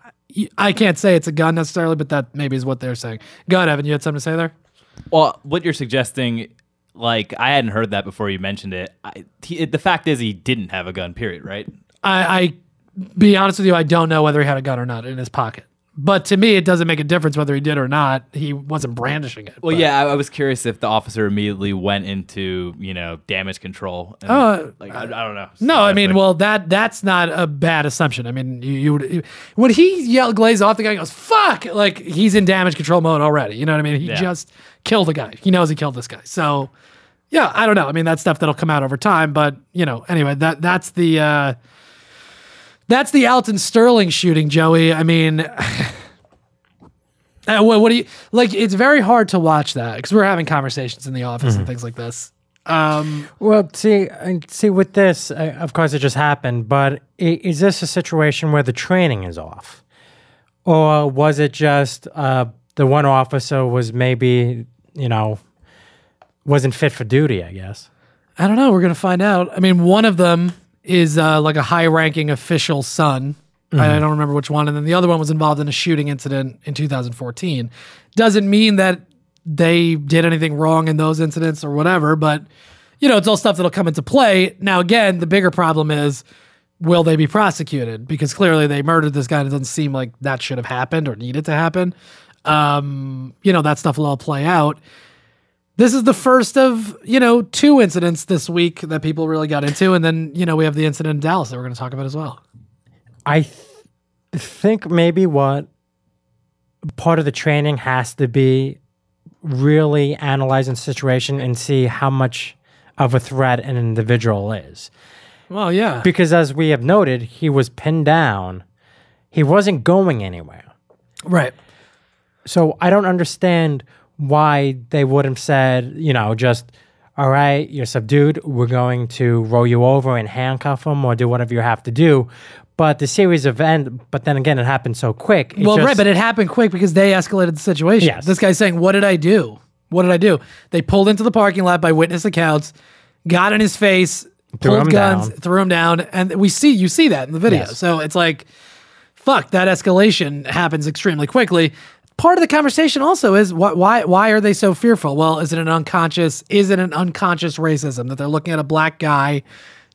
I can't say it's a gun necessarily, but that maybe is what they're saying. Go ahead, Evan. You had something to say there. Well, what you're suggesting, like I hadn't heard that before you mentioned it. I, he, the fact is, he didn't have a gun. Period. Right? I, I be honest with you, I don't know whether he had a gun or not in his pocket. But to me, it doesn't make a difference whether he did or not. He wasn't brandishing it. Well, But- yeah. I, I was curious if the officer immediately went into you know damage control. And, Uh, like I, I don't know. No, I mean, Like, well, that that's not a bad assumption. I mean, you, you would when he yelled glaze off, the guy goes "fuck," like he's in damage control mode already. You know what I mean? He Yeah. just killed a guy. He knows he killed this guy. So, yeah, I don't know. I mean, that's stuff that'll come out over time. But you know, anyway, that that's the uh, that's the Alton Sterling shooting, Joey. I mean. Uh, what, what do you like? It's very hard to watch that because we're having conversations in the office and things like this. Um, Well, see, see with this, uh, of course, it just happened. But is this a situation where the training is off, or was it just uh, the one officer was maybe you know wasn't fit for duty? I guess. I don't know. We're gonna find out. I mean, one of them is uh, like a high-ranking official son. I don't remember which one, and then the other one was involved in a shooting incident in 2014. Doesn't mean that they did anything wrong in those incidents or whatever, but you know, it's all stuff that'll come into play. Now, again, the bigger problem is will they be prosecuted? Because clearly they murdered this guy. and It doesn't seem like that should have happened or needed to happen. Um, you know, that stuff will all play out. This is the first of, you know, two incidents this week that people really got into. And then, you know, we have the incident in Dallas that we're going to talk about as well. I th- think maybe what part of the training has to be really analyzing the situation and see how much of a threat an individual is. Well, yeah. Because as we have noted, he was pinned down. He wasn't going anywhere. Right. So I don't understand why they would have said, you know, just, all right, you're subdued. We're going to roll you over and handcuff him or do whatever you have to do. But the series of end, but then again, it happened so quick. It well, just- right, but it happened quick because they escalated the situation. Yes. This guy's saying, "What did I do? What did I do?" They pulled into the parking lot by witness accounts, got in his face, Threw pulled him guns, down. threw him down, and we see you see that in the video. Yes. So it's like, fuck, that escalation happens extremely quickly. Part of the conversation also is why why why are they so fearful? Well, is it an unconscious is it an unconscious racism that they're looking at a black guy,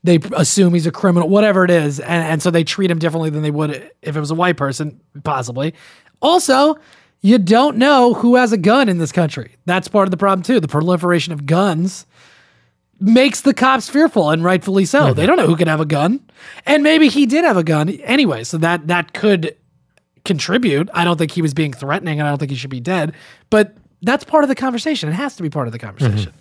they assume he's a criminal, whatever it is, and, and so they treat him differently than they would if it was a white person, possibly. Also, you don't know who has a gun in this country. That's part of the problem too. The proliferation of guns makes the cops fearful and rightfully so. They mm-hmm. don't know who could have a gun. And maybe he did have a gun anyway, so that that could contribute. I don't think he was being threatening and I don't think he should be dead, but that's part of the conversation. It has to be part of the conversation.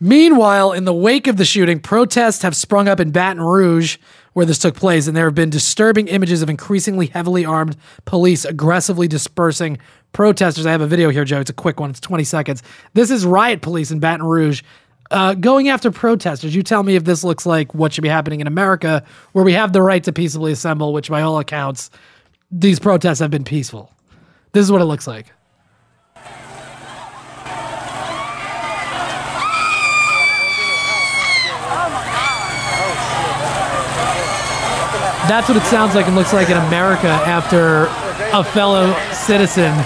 Meanwhile, in the wake of the shooting, protests have sprung up in Baton Rouge, where this took place, and there have been disturbing images of increasingly heavily armed police aggressively dispersing protesters. I have a video here, Joe. It's a quick one, it's 20 seconds. This is riot police in Baton Rouge. Uh, going after protesters, you tell me if this looks like what should be happening in America, where we have the right to peaceably assemble, which by all accounts, these protests have been peaceful. This is what it looks like. That's what it sounds like and looks like in America after a fellow citizen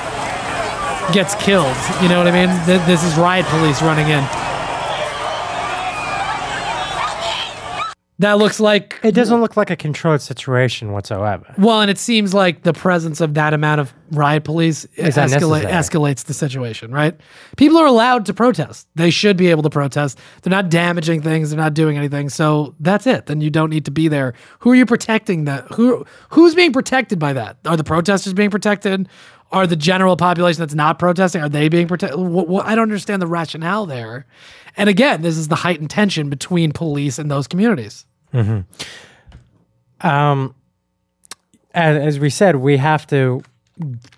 gets killed. You know what I mean? This is riot police running in. That looks like It doesn't look like a controlled situation whatsoever. well, and it seems like the presence of that amount of riot police Is escalate, unnecessary. escalates the situation, right? People are allowed to protest. They should be able to protest. They're not damaging things. They're not doing anything. So that's it. Then you don't need to be there. Who are you protecting? That who who's being protected by that? Are the protesters being protected? Are the general population that's not protesting? Are they being protected? I don't understand the rationale there. And again, this is the heightened tension between police and those communities. Um, as, as we said, we have to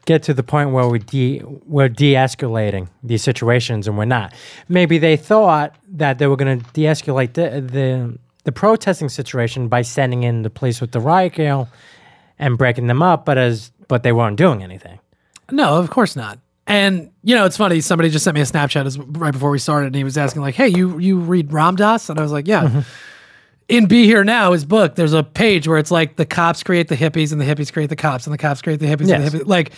get to the point where we de- we're de-escalating these situations, and we're not. Maybe they thought that they were going to de-escalate the, the the protesting situation by sending in the police with the riot gear and breaking them up, but as but they weren't doing anything. No, of course not. And you know, it's funny. Somebody just sent me a Snapchat right before we started, and he was asking like, "Hey, you you read Ram Dass And I was like, "Yeah." In Be Here Now, his book, there's a page where it's like the cops create the hippies, and the hippies create the cops, and the cops create the hippies, and the hippies. Like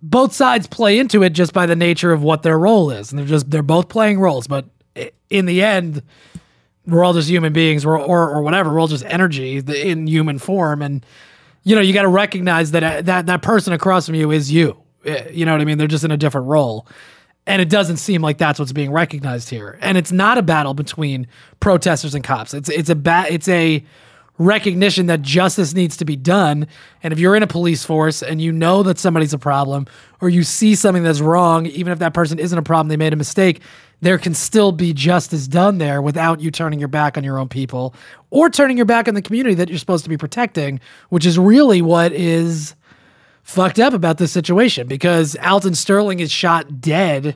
both sides play into it just by the nature of what their role is, and they're just they're both playing roles. But in the end, we're all just human beings, or or, or whatever. We're all just energy in human form, and you know you got to recognize that uh, that that person across from you is you. Uh, You know what I mean? They're just in a different role, and it doesn't seem like that's what's being recognized here. And it's not a battle between protesters and cops. It's it's a ba- it's a recognition that justice needs to be done. And if you're in a police force and you know that somebody's a problem, or you see something that's wrong, even if that person isn't a problem, they made a mistake. There can still be justice done there without you turning your back on your own people or turning your back on the community that you're supposed to be protecting, which is really what is fucked up about this situation because Alton Sterling is shot dead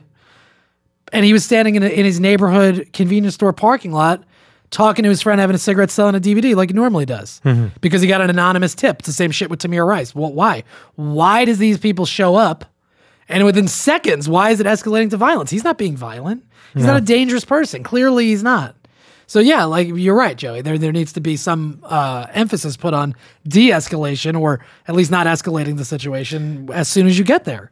and he was standing in, a, in his neighborhood convenience store parking lot talking to his friend having a cigarette selling a DVD like he normally does mm-hmm. because he got an anonymous tip. It's the same shit with Tamir Rice. Well, why? Why does these people show up and within seconds, why is it escalating to violence? He's not being violent. He's not a dangerous person. Clearly, he's not. So yeah, like you're right, Joey. There there needs to be some uh, emphasis put on de-escalation, or at least not escalating the situation as soon as you get there.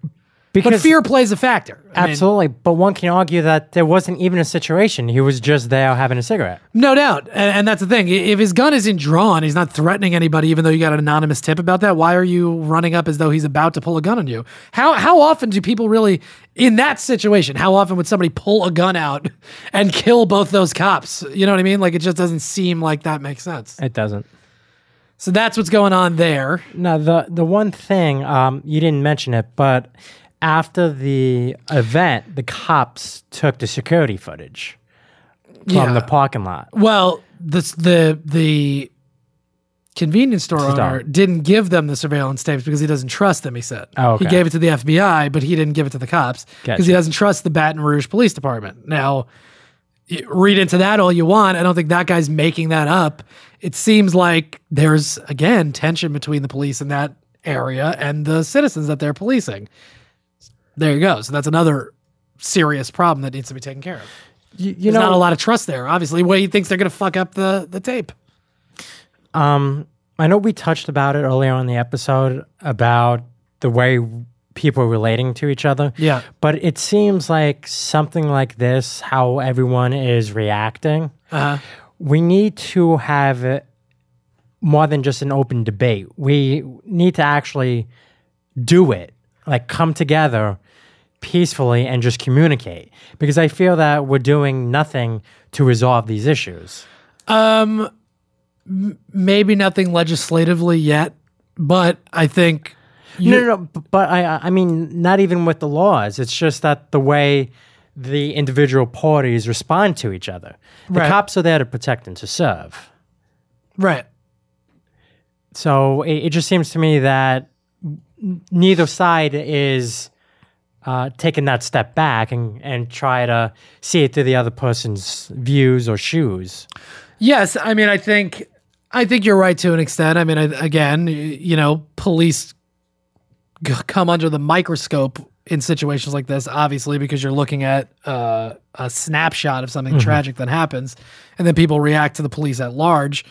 But Because- fear plays a factor. I mean, Absolutely, but one can argue that there wasn't even a situation. He was just there having a cigarette. no doubt, and, and that's the thing. If his gun isn't drawn, he's not threatening anybody. Even though you got an anonymous tip about that, why are you running up as though he's about to pull a gun on you? How how often do people really in that situation? How often would somebody pull a gun out and kill both those cops? You know what I mean? Like it just doesn't seem like that makes sense. It doesn't. So that's what's going on there. Now, the the one thing um, you didn't mention it, but after the event, the cops took the security footage from Yeah. the parking lot. Well, this the the convenience store Stop. owner didn't give them the surveillance tapes because he doesn't trust them. He said Oh, okay. he gave it to the FBI, but he didn't give it to the cops because he doesn't trust the Baton Rouge Police Department. Now, y- read into that all you want. I don't think that guy's making that up. It seems like there's again tension between the police in that area and the citizens that they're policing. There you go. So that's another serious problem that needs to be taken care of. You, you There's know, not a lot of trust there. Obviously, way he thinks they're going to fuck up the the tape. Um, I know we touched about it earlier on the episode about the way people are relating to each other. Yeah. But it seems like something like this, how everyone is reacting, Uh-huh. we need to have more than just an open debate. We need to actually do it, like come together peacefully and just communicate. Because I feel that we're doing nothing to resolve these issues. Um, Maybe nothing legislatively yet, but I think no, no, no. But I, I mean, not even with the laws. It's just that the way the individual parties respond to each other. The Right. cops are there to protect and to serve. right. So it, it just seems to me that neither side is uh, taking that step back and, and try to see it through the other person's views or shoes. Yes, I mean, I think I think you're right to an extent. I mean, I, again, you know, police g- come under the microscope in situations like this, obviously, because you're looking at uh, a snapshot of something tragic that happens, and then people react to the police at large.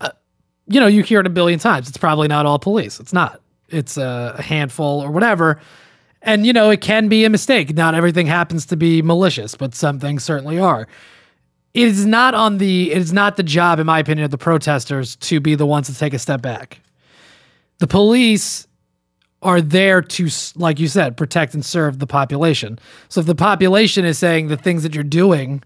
Uh, you know, you hear it a billion times. It's probably not all police. It's not. It's a handful or whatever. And you know, it can be a mistake. Not everything happens to be malicious, but some things certainly are. It is not on the it is not the job in my opinion of the protesters to be the ones to take a step back. The police are there to like you said protect and serve the population. So if the population is saying the things that you're doing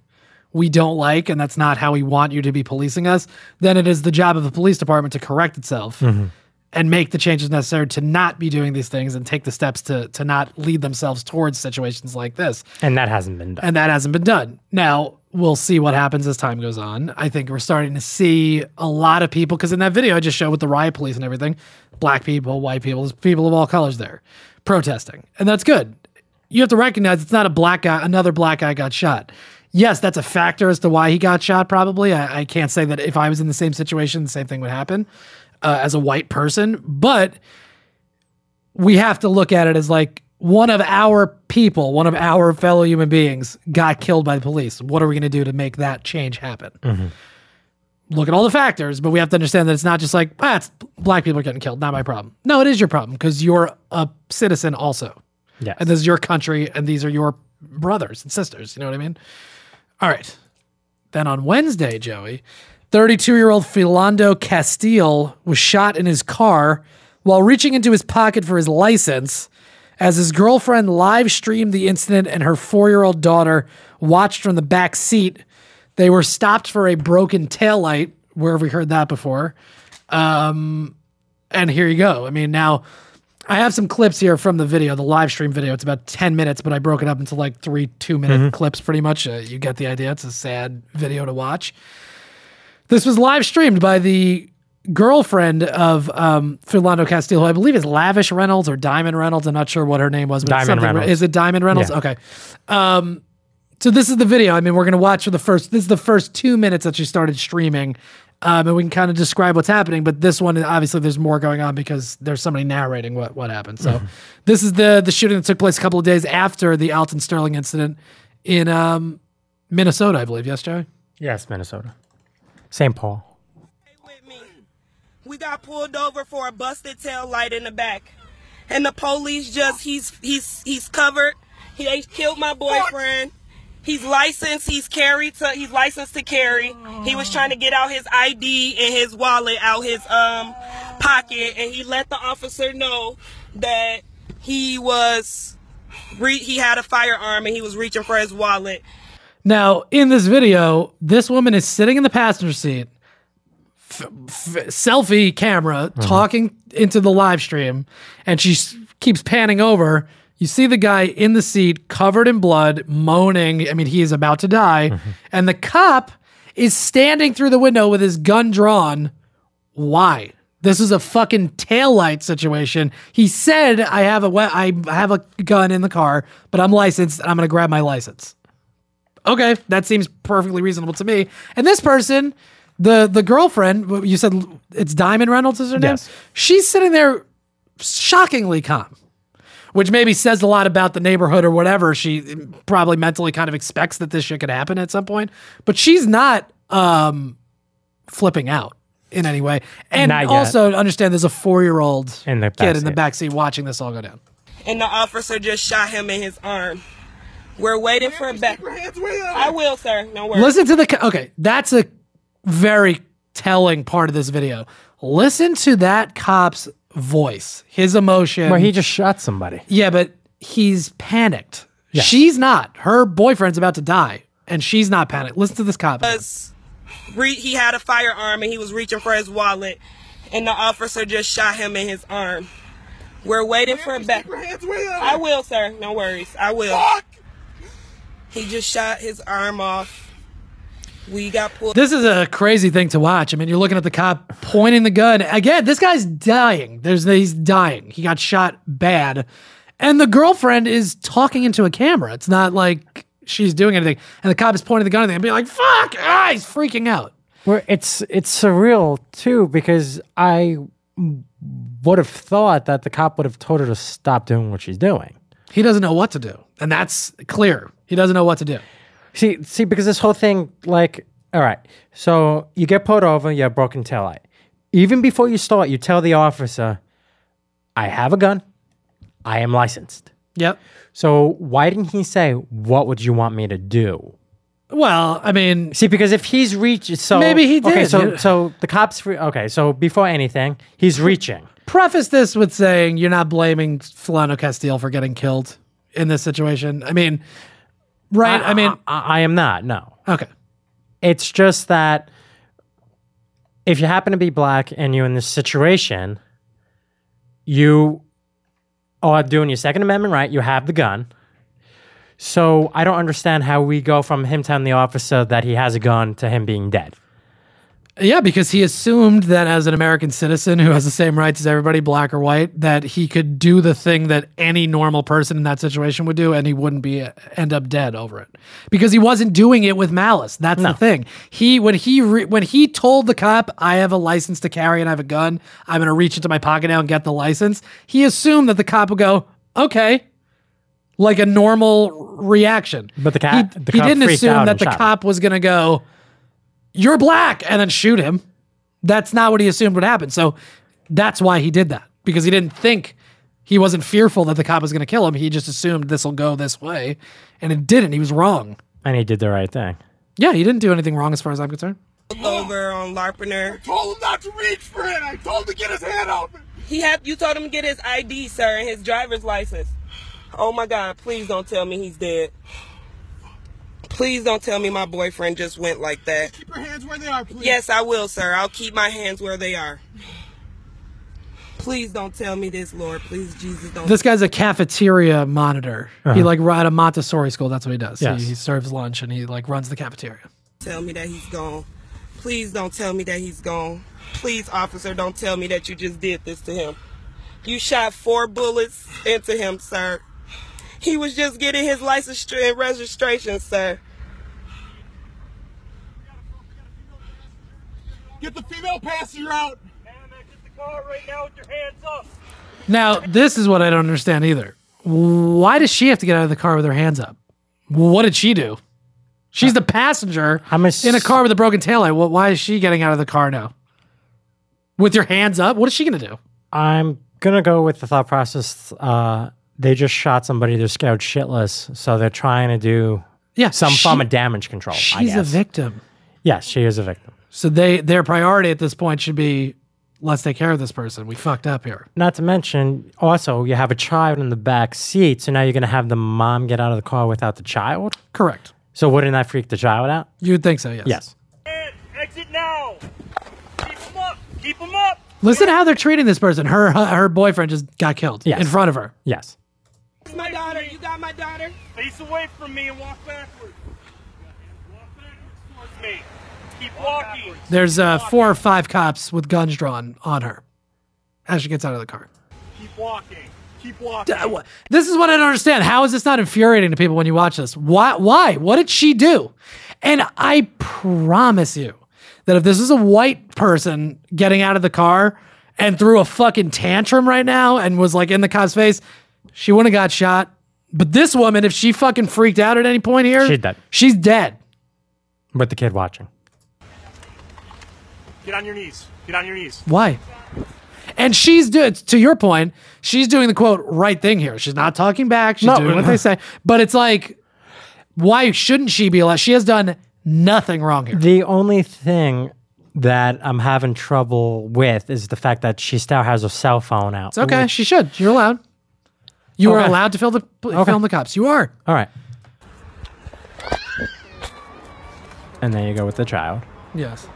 we don't like and that's not how we want you to be policing us then it is the job of the police department to correct itself mm-hmm. And make the changes necessary to not be doing these things and take the steps to to not lead themselves towards situations like this And that hasn't been done. and that hasn't been done. Now we'll see what happens as time goes on. I think we're starting to see a lot of people because in that video I just showed with the riot police and everything, black people, white people, people of all colors there protesting, and that's good. You have to recognize it's not a black guy. Another black guy got shot. Yes, that's a factor as to why he got shot. Probably, I, I can't say that if I was in the same situation, the same thing would happen uh, as a white person, but we have to look at it as like one of our people, one of our fellow human beings got killed by the police. What are we going to do to make that change happen? Look at all the factors, but we have to understand that it's not just like, ah, black people are getting killed, not my problem. No, it is your problem because you're a citizen also. Yes. And this is your country and these are your brothers and sisters. You know what I mean? All right. Then on Wednesday, Joey, 32 year old Philando Castile was shot in his car while reaching into his pocket for his license as his girlfriend live streamed the incident and her four year old daughter watched from the back seat. They were stopped for a broken taillight. Where have we heard that before? Um, and here you go. I mean, now I have some clips here from the video, the live stream video. It's about 10 minutes, but I broke it up into like three two minute clips pretty much. Uh, you get the idea. It's a sad video to watch. This was live streamed by the girlfriend of um, Philando Castillo, who I believe is Lavish Reynolds or Diamond Reynolds. I'm not sure what her name was. But Diamond Reynolds. Is it Diamond Reynolds? Yeah. Okay. Um, so this is the video. I mean, we're gonna watch for the first. This is the first two minutes that she started streaming, um, and we can kind of describe what's happening. But this one, obviously, there's more going on because there's somebody narrating what what happened. So this is the the shooting that took place a couple of days after the Alton Sterling incident in um, Minnesota, I believe. Yes, Joey. yes, Minnesota. St. Paul. We got pulled over for a busted tail light in the back. And the police just he's he's he's covered. He they killed my boyfriend. He's licensed, he's carried to he's licensed to carry. He was trying to get out his ID and his wallet out his um pocket and he let the officer know that he was he had a firearm and he was reaching for his wallet. Now, in this video, this woman is sitting in the passenger seat, f- f- selfie camera, uh-huh. talking into the live stream, and she s- keeps panning over. You see the guy in the seat, covered in blood, moaning. I mean, he is about to die. Mm-hmm. And the cop is standing through the window with his gun drawn. Why? This is a fucking taillight situation. He said, "I have a we- I have a gun in the car, but I'm licensed. and I'm going to grab my license." Okay, that seems perfectly reasonable to me. And this person, the the girlfriend, you said it's Diamond Reynolds is her name. Yes. She's sitting there shockingly calm, which maybe says a lot about the neighborhood or whatever. She probably mentally kind of expects that this shit could happen at some point, but she's not um, flipping out in any way. And Not also understand there's a four year old In the kid in the backseat. backseat watching this all go down. and the officer just shot him in his arm. We're waiting for a back. I will, sir. No worries. Listen to the okay. That's a very telling part of this video. Listen to that cop's voice, his emotion. Where he just shot somebody. yeah, but he's panicked. She's not. Her boyfriend's about to die, and she's not panicked. Listen to this cop. re- he had a firearm and he was reaching for his wallet, and the officer just shot him in his arm. We're waiting for a back. I will, sir. No worries. I will. He just shot his arm off. We got pulled. This is a crazy thing to watch. I mean, you're looking at the cop pointing the gun. Again, this guy's dying. There's he's dying. He got shot bad. And the girlfriend is talking into a camera. It's not like she's doing anything. And the cop is pointing the gun at them and being like, fuck! Ah, he's freaking out. Where it's it's surreal too because I would have thought that the cop would have told her to stop doing what she's doing. He doesn't know what to do. And that's clear. He doesn't know what to do. See, see, because this whole thing, like, all right, so you get pulled over, you have broken taillight. Even before you start, you tell the officer, "I have a gun, I am licensed." Yep. So why didn't he say, "What would you want me to do"? Well, I mean, See, because if he's reaching, so Maybe he did. Okay, so so the cops. Re- okay, so before anything, he's reaching. Preface this with saying you're not blaming Philando Castile for getting killed in this situation. I mean, right? I, mean, I, I am not. No, okay. it's just that if you happen to be black and you're in this situation, you are doing your Second Amendment right. You have the gun. So I don't understand how we go from him telling the officer that he has a gun to him being dead. Yeah, because he assumed that as an American citizen who has the same rights as everybody, black or white, that he could do the thing that any normal person in that situation would do, and he wouldn't be uh, end up dead over it. Because he wasn't doing it with malice. That's the thing. He when he re, when he told the cop, "I have a license to carry and I have a gun. I'm going to reach into my pocket now and get the license." He assumed that the cop would go, "Okay." Like a normal reaction, But the cat- he, the he cop didn't assume that the shot him. cop was gonna go, you're black and then shoot him. That's not what he assumed would happen. So that's why he did that because he didn't think he wasn't fearful that the cop was going to kill him. He just assumed this will go this way and it didn't. He was wrong. And he did the right thing. Yeah, he didn't do anything wrong as far as I'm concerned. over on Larpenteur. told him not to reach for it. I told him to get his hand off it. He had you told him to get his ID, sir, and his driver's license. Oh my God! Please don't tell me he's dead. Please don't tell me my boyfriend just went like that. Keep your hands where they are, please. Yes, I will, sir. I'll keep my hands where they are. Please don't tell me this, Lord. Please, Jesus, don't. This guy's a cafeteria monitor. He uh-huh. like at a Montessori school. That's what he does. Yes. He, he serves lunch and he like runs the cafeteria. tell me that he's gone. Please don't tell me that he's gone. Please, officer, don't tell me that you just did this to him. You shot four bullets into him, sir. He was just getting his license and registration, sir. Get the female passenger out. Now, this is what I don't understand either. Why does she have to get out of the car with her hands up? What did she do? She's the passenger I'm ass- in a car with a broken taillight. Well, why is she getting out of the car now? With your hands up? What is she going to do? I'm gonna go with the thought process. Uh, they just shot somebody. They're scared shitless, so they're trying to do Yeah, some she- form of damage control. I She's a victim. Yes, she is a victim. So they their priority at this point should be let's take care of this person. We fucked up here. Not to mention, also you have a child in the back seat, so now you're gonna have the mom get out of the car without the child. Correct. So wouldn't that freak the child out? You would think so, yes. Yes. Exit now. Keep them up. Keep them up. Listen to how they're treating this person. Her her boyfriend just got killed Yes. in front of her. Yes. My daughter, you got my daughter? Face away from me and walk backwards. Walk backwards towards me. Keep walking. There's uh, four or five cops with guns drawn on her. as she gets out of the car. Keep walking. Keep walking. This is what I don't understand. How is this not infuriating to people when you watch this? Why? Why? What did she do? And I promise you that if this is a white person getting out of the car and threw a fucking tantrum right now and was like in the cop's face, she wouldn't have got shot. But this woman, if she fucking freaked out at any point here, She's dead. She's dead. With the kid watching. Get on your knees. Get on your knees. Why? And she's doing, to your point, she's doing the quote right thing here. She's not talking back. She's No. doing what they say. But it's like, why shouldn't she be allowed? She has done nothing wrong here. The only thing that I'm having trouble with is the fact that she still has her cell phone out. It's okay. She should. You're allowed. You are allowed to film the film the cops. You are. All right. And there you go with the child. Yes.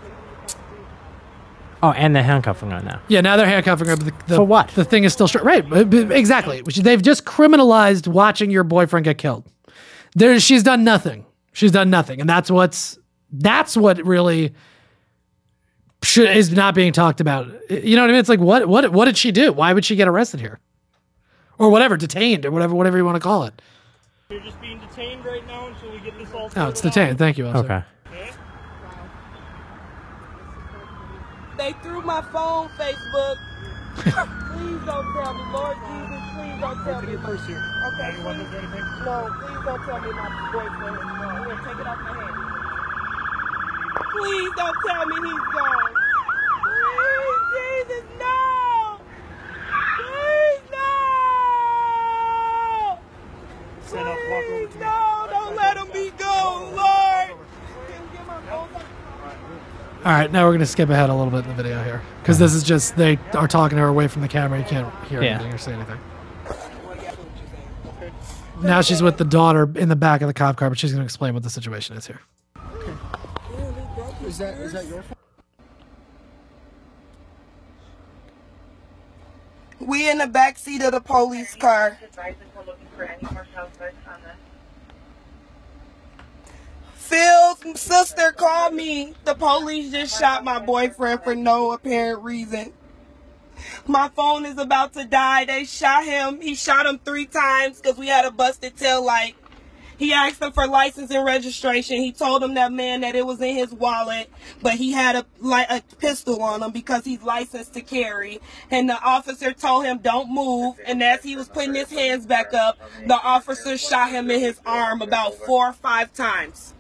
Oh, and they're handcuffing her now. Yeah. Now they're handcuffing her. But the, the, For what? The thing is still straight. Right. b- b- Exactly. Which They've just criminalized watching your boyfriend get killed. There. She's done nothing. She's done nothing, and that's what's that's what really should, is not being talked about. You know what I mean? It's like what what what did she do? Why would she get arrested here, or whatever, detained, or whatever whatever you want to call it? You're just being detained right now until we get this all No, it's sorted out. detained. Thank you. Officer. Okay. They threw my phone, Facebook. please don't tell me, Lord Jesus, please don't tell me. here. okay, please, no, please don't tell me my boyfriend is gone. Take it off my hand. Please don't tell me he's gone. Please, Jesus, no. Please, no. Stand up, walk over Please, no. Don't let him be gone, Lord. Can you get my phone? All right, now we're gonna skip ahead a little bit in the video here because this is just they are talking to her away from the camera. You can't hear Yeah. anything or see anything. Now she's with the daughter in the back of the cop car, but she's gonna explain what the situation is here. We in the back seat of the police car. Phil's sister called me. The police just shot my boyfriend for no apparent reason. My phone is about to die. They shot him. He shot him three times because we had a busted tail light. He asked them for license and registration. He told them that man that it was in his wallet, but he had a like a pistol on him because he's licensed to carry. And the officer told him don't move. And as he was putting his hands back up, the officer shot him in his arm about four or five times.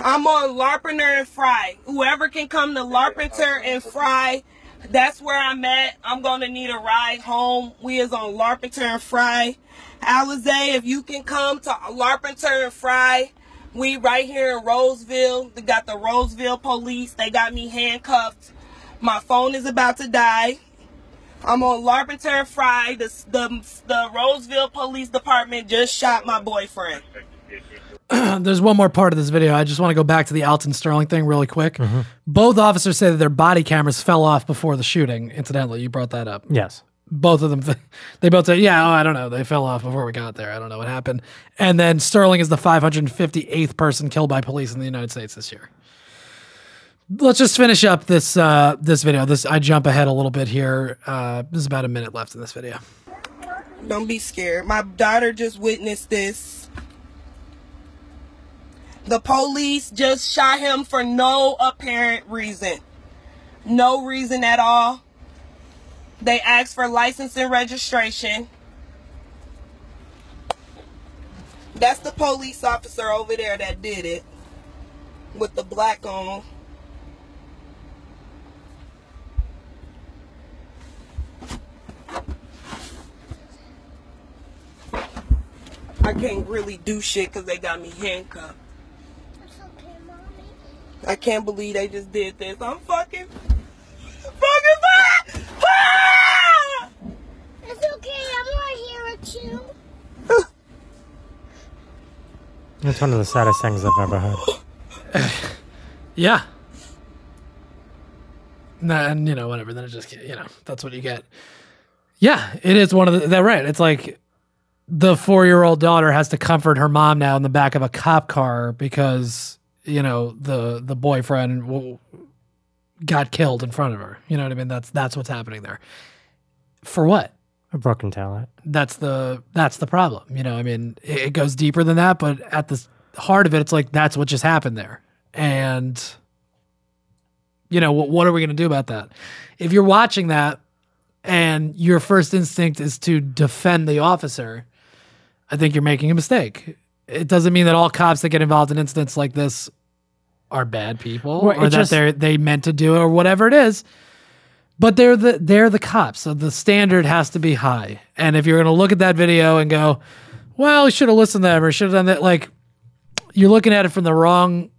I'm on Larpenteur and Fry. Whoever can come to Larpenteur and Fry, that's where I'm at. I'm gonna need a ride home. We is on Larpenteur and Fry. Alizé, if you can come to Larpenteur and Fry, we right here in Roseville. They got the Roseville police. They got me handcuffed. My phone is about to die. I'm on Larpenteur and Fry. The, the, the Roseville Police Department just shot my boyfriend. There's one more part of this video. I just want to go back to the Alton Sterling thing really quick. Both officers say that their body cameras fell off before the shooting. Incidentally, you brought that up. Yes. both of them they both say yeah oh, i don't know they fell off before we got there i don't know what happened and then sterling is the 558th person killed by police in the united states this year let's just finish up this uh this video this i jump ahead a little bit here uh there's about a minute left in this video Don't be scared. My daughter just witnessed this. The police just shot him for no apparent reason. No reason at all. They asked for license and registration. That's the police officer over there that did it. With the black on. I can't really do shit because they got me handcuffed. I can't believe they just did this. I'm fucking, fucking fine. Ah! It's okay, I'm right here with you. It's one of the saddest things I've ever heard. yeah Nah, and you know whatever then it just you know that's what you get yeah it is one of the that right it's like the four-year-old daughter has to comfort her mom now in the back of a cop car because you know the the boyfriend w- got killed in front of her. You know what I mean? That's that's what's happening there. For what? A broken taillight. That's the that's the problem. You know, I mean, it, it goes deeper than that, but at the heart of it, it's like that's what just happened there. And you know, what what are we going to do about that? If you're watching that and your first instinct is to defend the officer, I think you're making a mistake. It doesn't mean that all cops that get involved in incidents like this are bad people Well, or that they're they meant to do it or whatever it is. But they're the they're the cops, so the standard has to be high. And if you're going to look at that video and go, "Well, you should have listened to them or should have done that," like you're looking at it from the wrong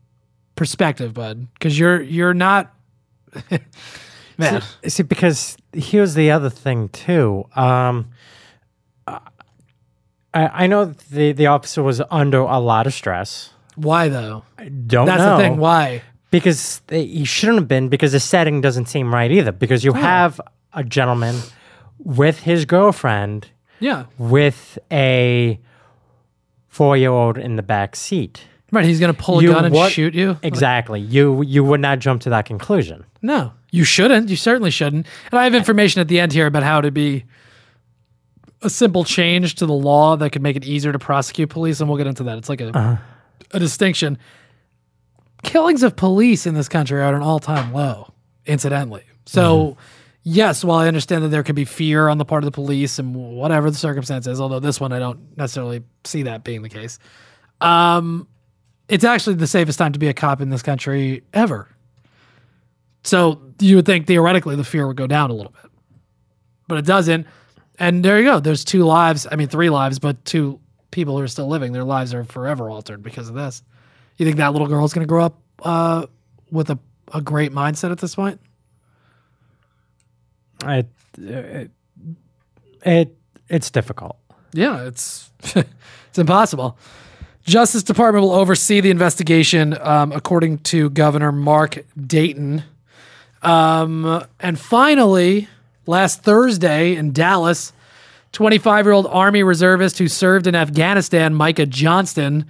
perspective, bud, because you're you're not. Man, See, because here's the other thing too. Um, I, I know the the officer was under a lot of stress. Why though? I Don't That's know the thing. Why? because they, he shouldn't have been because the setting doesn't seem right either. Because you have a gentleman with his girlfriend Yeah, with a four year old in the back seat. right. He's going to pull a You gun and what- shoot you. Exactly. You you would not jump to that conclusion. No, you shouldn't. You certainly shouldn't. And I have information at the end here about how to be a simple change to the law that could make it easier to prosecute police, and we'll get into that. It's like a uh-huh. A distinction. Killings of police in this country are at an all time low, incidentally. So, yes, while I understand that there could be fear on the part of the police and whatever the circumstances, although this one I don't necessarily see that being the case. Um, it's actually the safest time to be a cop in this country ever. So you would think theoretically the fear would go down a little bit, but it doesn't. And there you go. There's two lives. I mean, three lives, but two people who are still living. Their lives are forever altered because of this. You think that little girl is going to grow up uh, with a, a great mindset at this point? It, it, it it's difficult. Yeah, it's it's impossible. Justice Department will oversee the investigation, um, according to Governor Mark Dayton. Um, and finally, last Thursday in Dallas, 25 year old Army reservist who served in Afghanistan, Micah Johnson,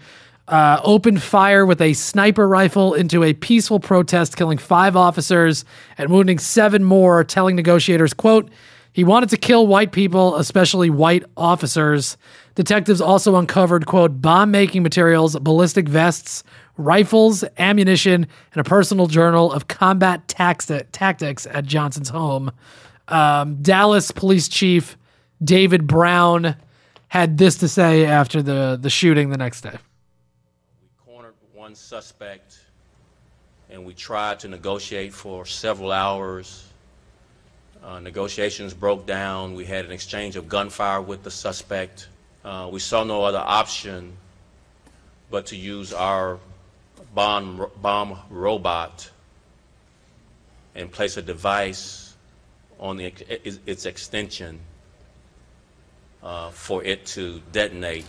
uh, opened fire with a sniper rifle into a peaceful protest, killing five officers and wounding seven more, telling negotiators, quote, he wanted to kill white people, especially white officers. Detectives also uncovered, quote, bomb making materials, ballistic vests, rifles, ammunition, and a personal journal of combat tactics at Johnson's home. Um, Dallas Police Chief David Brown had this to say after the, the shooting the next day. We cornered one suspect and we tried to negotiate for several hours. Uh, negotiations broke down. We had an exchange of gunfire with the suspect. Uh, we saw no other option but to use our bomb, bomb robot and place a device on the, its, its extension uh, for it to detonate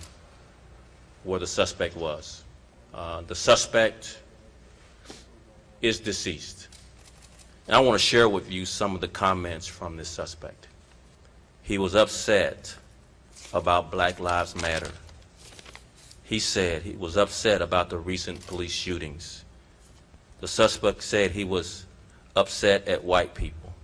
where the suspect was. Uh, the suspect is deceased. And I want to share with you some of the comments from this suspect. He was upset about Black Lives Matter. He said he was upset about the recent police shootings. The suspect said he was upset at white people.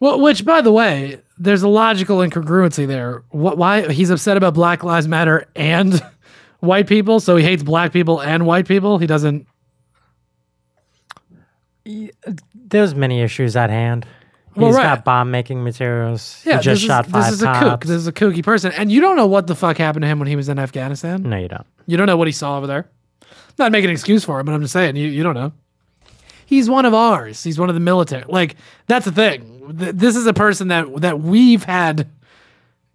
Well, which, by the way, there's a logical incongruency there. What, why he's upset about Black Lives Matter and white people, so he hates black people and white people. He doesn't. There's many issues at hand. He's Well, right. got bomb making materials. Yeah, he just shot is, five This is a kook. This is a kooky person, and you don't know what the fuck happened to him when he was in Afghanistan. no, you don't. You don't know what he saw over there. Not making an excuse for him, but I'm just saying you, you don't know. He's one of ours. He's one of the military. Like that's the thing. Th- This is a person that that we've had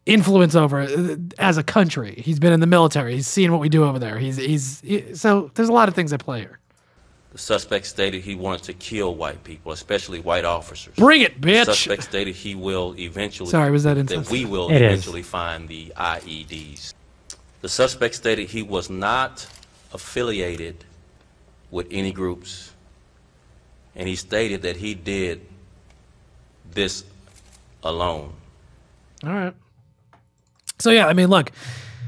influence over uh, as a country. He's been in the military. He's seen what we do over there. He's he's he- so there's a lot of things at play here. The suspect stated he wanted to kill white people, especially white officers. Bring it, The bitch. suspect stated he will eventually. Sorry, was that that we will It is. eventually find the IEDs. The suspect stated he was not affiliated with any groups, and he stated that he did this alone. All right. So yeah, I mean, look,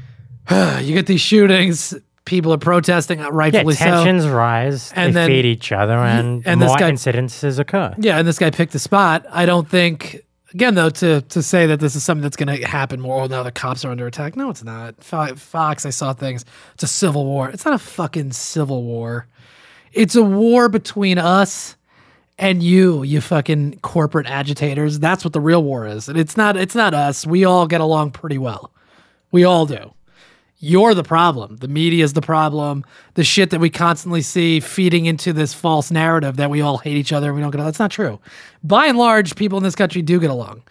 you get these shootings. People are protesting, uh, Yeah, rightfully so. tensions rise, And they then- feed each other, and, and this more guy- incidences occur. Yeah, and this guy picked a spot. I don't think again though to to say that this is something that's going to happen more. Oh, now the cops are under attack. No, it's not. Fox, I saw things. It's a civil war. It's not a fucking civil war. It's a war between us and you, you fucking corporate agitators. That's what the real war is. And it's not. It's not us. We all get along pretty well. We all do. You're the problem. The media is the problem. The shit that we constantly see feeding into this false narrative that we all hate each other and we don't get along. That's not true. By and large, people in this country do get along.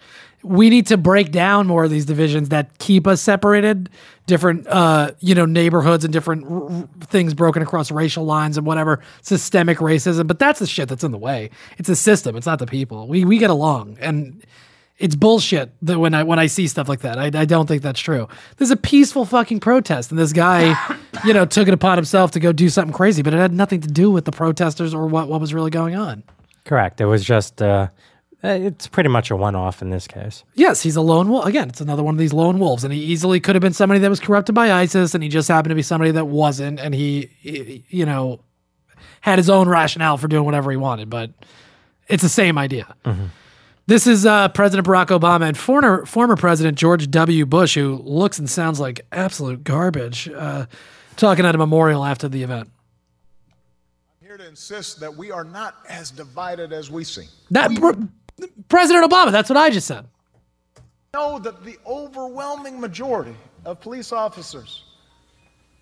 We need to break down more of these divisions that keep us separated, different, uh, you know, neighborhoods and different r- r- things broken across racial lines and whatever, systemic racism. But that's the shit that's in the way. It's a system. It's not the people. We we get along, and it's bullshit that when I when I see stuff like that, I, I don't think that's true. There's a peaceful fucking protest, and this guy, you know, took it upon himself to go do something crazy, but it had nothing to do with the protesters or what what was really going on. Correct. It was just, uh, it's pretty much a one-off in this case. Yes, he's a lone wolf. Again, it's another one of these lone wolves, and he easily could have been somebody that was corrupted by ISIS, and he just happened to be somebody that wasn't, and he, he- you know, had his own rationale for doing whatever he wanted. But it's the same idea. This is uh, President Barack Obama and former former President George W. Bush, who looks and sounds like absolute garbage, uh, talking at a memorial after the event. I'm here to insist that we are not as divided as we seem. That Pre- President Obama. That's what I just said. know that the overwhelming majority of police officers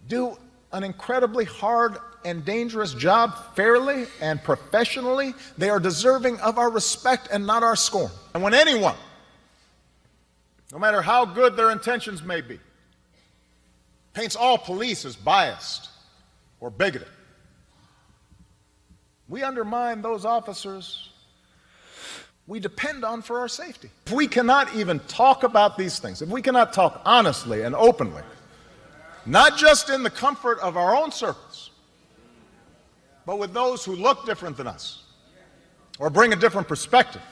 do an incredibly hard and dangerous job fairly and professionally. They are deserving of our respect and not our scorn. And when anyone, no matter how good their intentions may be, paints all police as biased or bigoted, we undermine those officers we depend on for our safety. If we cannot even talk about these things, if we cannot talk honestly and openly, not just in the comfort of our own circles, but with those who look different than us or bring a different perspective,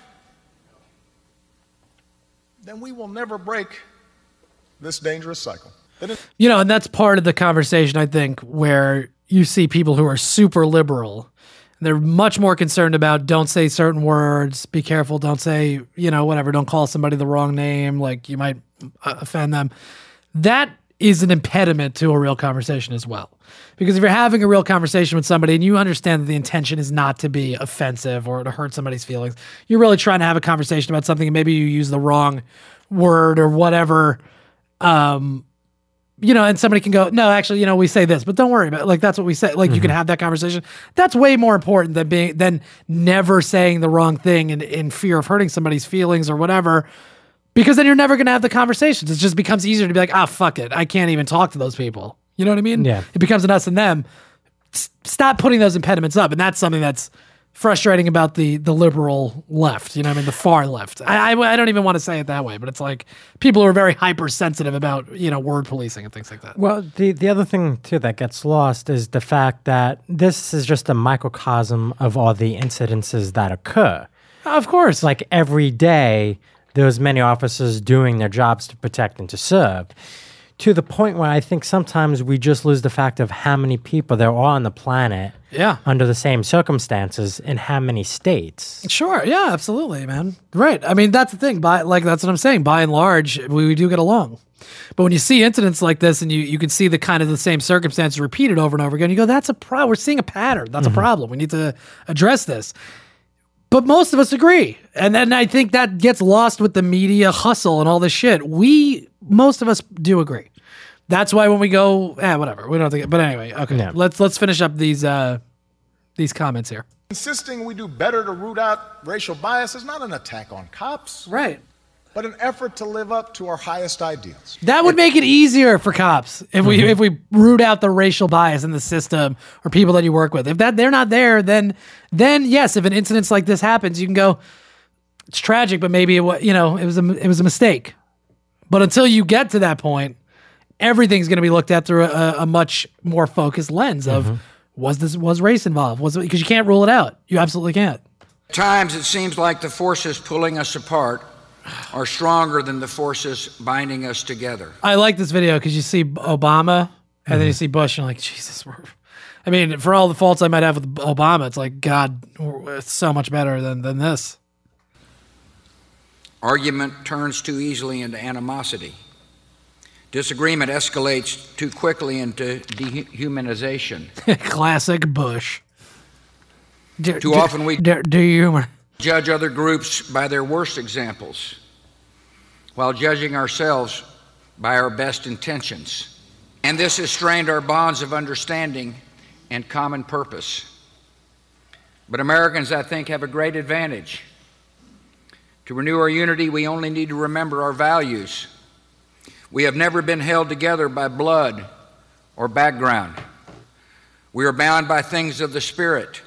then we will never break this dangerous cycle. You know, and that's part of the conversation, I think, where you see people who are super liberal. They're much more concerned about don't say certain words, be careful, don't say, you know, whatever, don't call somebody the wrong name, like you might uh, offend them. That is an impediment to a real conversation as well. Because if you're having a real conversation with somebody and you understand that the intention is not to be offensive or to hurt somebody's feelings, you're really trying to have a conversation about something and maybe you use the wrong word or whatever um you know, and somebody can go, no, actually, you know, we say this, but don't worry about it. Like that's what we say. Like you can have that conversation. That's way more important than being than never saying the wrong thing in, in fear of hurting somebody's feelings or whatever. Because then you're never gonna have the conversations. It just becomes easier to be like, ah, fuck it. I can't even talk to those people. You know what I mean? Yeah. It becomes an us and them. S- stop putting those impediments up. And that's something that's frustrating about the the liberal left. You know, what I mean, the far left. I, I I don't even want to say it that way, but it's like people who are very hypersensitive about you know word policing and things like that. Well, the the other thing too that gets lost is the fact that this is just a microcosm of all the incidences that occur. Of course, like every day, there's many officers doing their jobs to protect and to serve. To the point where I think sometimes we just lose the fact of how many people there are on the planet Yeah. under the same circumstances in how many states. Sure. Yeah, absolutely, man. Right. I mean, that's the thing. By like that's what I'm saying. By and large, we, we do get along. But when you see incidents like this and you, you can see the kind of the same circumstances repeated over and over again, you go, that's a problem. We're seeing a pattern. That's Mm-hmm. a problem. We need to address this. But most of us agree. And then I think that gets lost with the media hustle and all this shit. We, most of us do agree. That's why when we go, eh, whatever. We don't think, but anyway, okay. Yeah. Let's let's finish up these uh these comments here. Insisting we do better to root out racial bias is not an attack on cops, Right. but an effort to live up to our highest ideals. That would make it easier for cops if we if we root out the racial bias in the system or people that you work with. If that they're not there, then then yes, if an incident like this happens, you can go. It's tragic, but maybe it was you know it was a it was a mistake. But until you get to that point, everything's going to be looked at through a, a much more focused lens of mm-hmm. was this was race involved? Was because you can't rule it out. You absolutely can't. times it seems like the forces pulling us apart are stronger than the forces binding us together. I like this video because you see Obama And then you mm-hmm. see Bush, and you're like, Jesus, we're. I mean, for all the faults I might have with Obama, it's like God, it's so much better than than this. Argument turns too easily into animosity. Disagreement escalates too quickly into dehumanization. Classic Bush. Do, Too often we do, do humor. judge other groups by their worst examples, while judging ourselves by our best intentions. And this has strained our bonds of understanding and common purpose. But Americans, I think, have a great advantage. To renew our unity, we only need to remember our values. We have never been held together by blood or background. We are bound by things of the Spirit,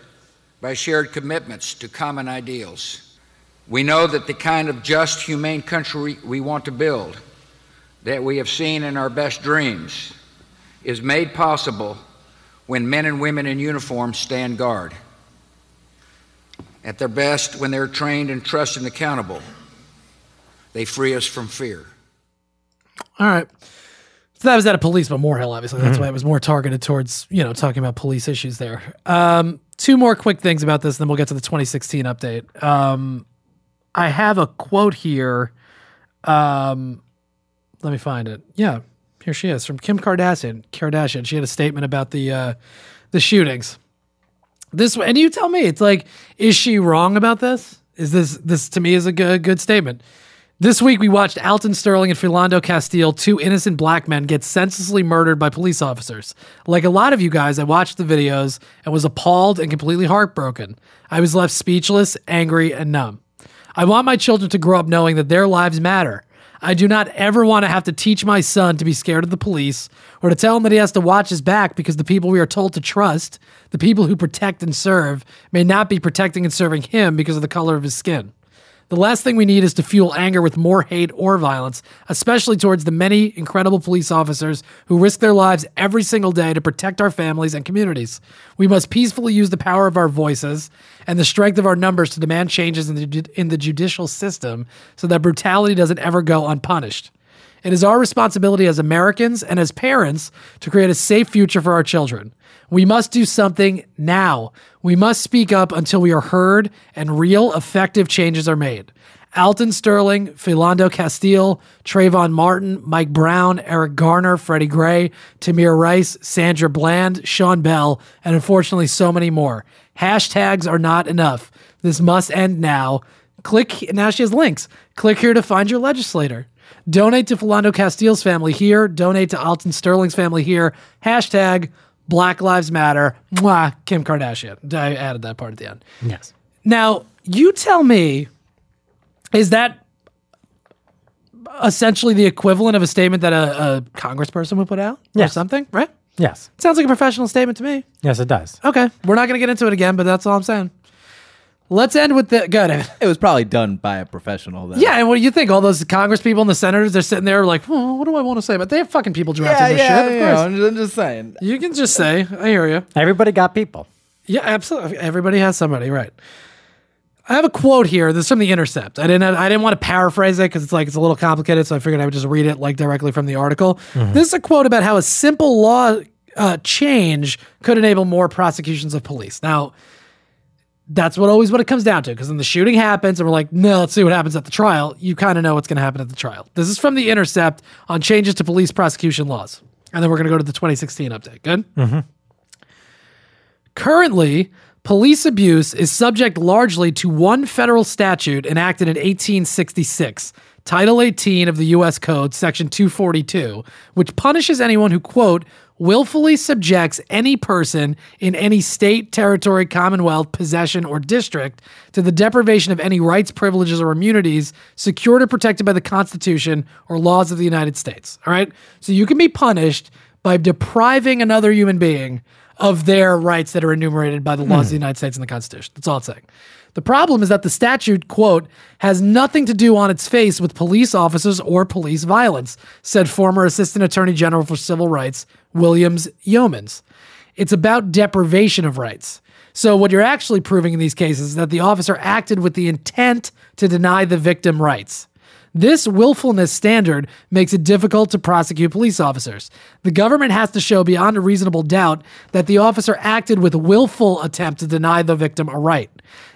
by shared commitments to common ideals. We know that the kind of just, humane country we want to build, that we have seen in our best dreams, is made possible when men and women in uniform stand guard. At their best, when they're trained and trusted and accountable, they free us from fear. All right. So that was at a police memorial, obviously. That's why it was more targeted towards, you know, talking about police issues there. Um, two more quick things about this, and then we'll get to the 2016 update. Um, I have a quote here. Um, let me find it. Yeah, here she is from Kim Kardashian. Kardashian. She had a statement about the uh, the shootings. This and you tell me, it's like, is she wrong about this? Is this this to me is a good good statement? This week, we watched Alton Sterling and Philando Castile, two innocent black men, get senselessly murdered by police officers. Like a lot of you guys, I watched the videos and was appalled and completely heartbroken. I was left speechless, angry, and numb. I want my children to grow up knowing that their lives matter. I do not ever want to have to teach my son to be scared of the police or to tell him that he has to watch his back because the people we are told to trust, the people who protect and serve, may not be protecting and serving him because of the color of his skin. The last thing we need is to fuel anger with more hate or violence, especially towards the many incredible police officers who risk their lives every single day to protect our families and communities. We must peacefully use the power of our voices and the strength of our numbers to demand changes in the, in the judicial system so that brutality doesn't ever go unpunished. It is our responsibility as Americans and as parents to create a safe future for our children. We must do something now. We must speak up until we are heard and real effective changes are made. Alton Sterling, Philando Castile, Trayvon Martin, Mike Brown, Eric Garner, Freddie Gray, Tamir Rice, Sandra Bland, Sean Bell, and unfortunately so many more. Hashtags are not enough. This must end now. Click, now she has links. Click here to find your legislator. Donate to Philando Castile's family here. Donate to Alton Sterling's family here. Hashtag Black Lives Matter. Mwah, Kim Kardashian. I added that part at the end. Yes. Now, you tell me, is that essentially the equivalent of a statement that a, a congressperson would put out or Yes. something, right? Yes. Sounds like a professional statement to me. Yes, it does. Okay. We're not going to get into it again, but that's all I'm saying. Let's end with the. Good. It was probably done by a professional. Then. Yeah, and what do you think? All those Congress people and the senators, they're sitting there like, oh, what do I want to say? But they have fucking people drafting yeah, this yeah. shit. Of you course. know, I'm just, saying. You can just say, I hear you. Everybody got people. Yeah, absolutely. Everybody has somebody, right? I have a quote here. This is from the Intercept. I didn't. I didn't want to paraphrase it because it's like it's a little complicated, so I figured I would just read it like directly from the article. This is a quote about how a simple law uh, change could enable more prosecutions of police. Now, that's what always what it comes down to. Because then the shooting happens, and we're like, no, let's see what happens at the trial. You kind of know what's going to happen at the trial. This is from the Intercept on changes to police prosecution laws, and then we're going to go to the 2016 update. Good. Mm-hmm. Currently, police abuse is subject largely to one federal statute enacted in 1866, Title 18 of the U.S. Code, Section 242, which punishes anyone who, quote, willfully subjects any person in any state, territory, commonwealth, possession, or district to the deprivation of any rights, privileges, or immunities secured or protected by the Constitution or laws of the United States. All right? So you can be punished by depriving another human being of their rights that are enumerated by the laws of the hmm. United States and the Constitution. That's all it's saying. The problem is that the statute, quote, has nothing to do on its face with police officers or police violence, said former Assistant Attorney General for Civil Rights, Williams Yeomans. It's about deprivation of rights. So, what you're actually proving in these cases is that the officer acted with the intent to deny the victim rights. This willfulness standard makes it difficult to prosecute police officers. The government has to show beyond a reasonable doubt that the officer acted with willful attempt to deny the victim a right.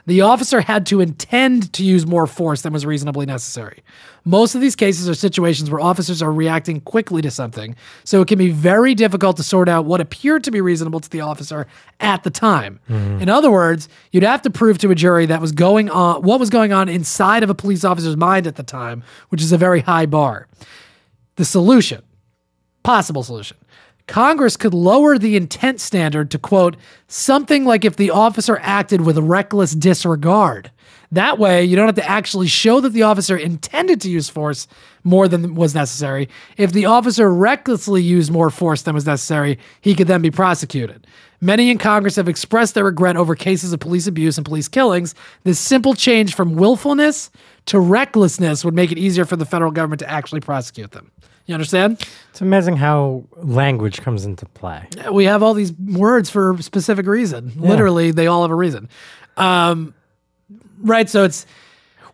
The officer had to intend to use more force than was reasonably necessary. Most of these cases are situations where officers are reacting quickly to something, so it can be very difficult to sort out what appeared to be reasonable to the officer at the time. Mm-hmm. In other words, you'd have to prove to a jury that was going on what was going on inside of a police officer's mind at the time, which is a very high bar. The solution, possible solution. Congress could lower the intent standard to quote something like if the officer acted with reckless disregard. That way, you don't have to actually show that the officer intended to use force more than was necessary. If the officer recklessly used more force than was necessary, he could then be prosecuted. Many in Congress have expressed their regret over cases of police abuse and police killings. This simple change from willfulness to recklessness would make it easier for the federal government to actually prosecute them. You understand? It's amazing how language comes into play. we have all these words for a specific reason. Literally, they all have a reason. Um, right. So it's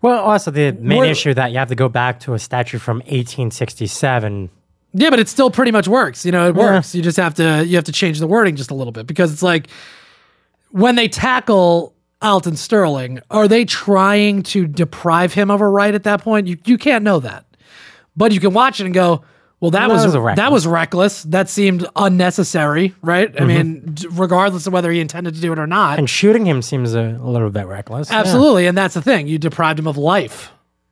Well, also the main issue that you have to go back to a statute from 1867. yeah, but it still pretty much works. You know, it Yeah. works. You just have to you have to change the wording just a little bit because it's like when they tackle Alton Sterling, are they trying to deprive him of a right at that point? You you can't know that, but you can watch it and go. Well, that That was, was that reckless. was reckless. That seemed unnecessary, right? I Mhm. mean, regardless of whether he intended to do it or not. And shooting him seems a, little bit reckless. Yeah. Absolutely, and that's the thing. You deprived him of life,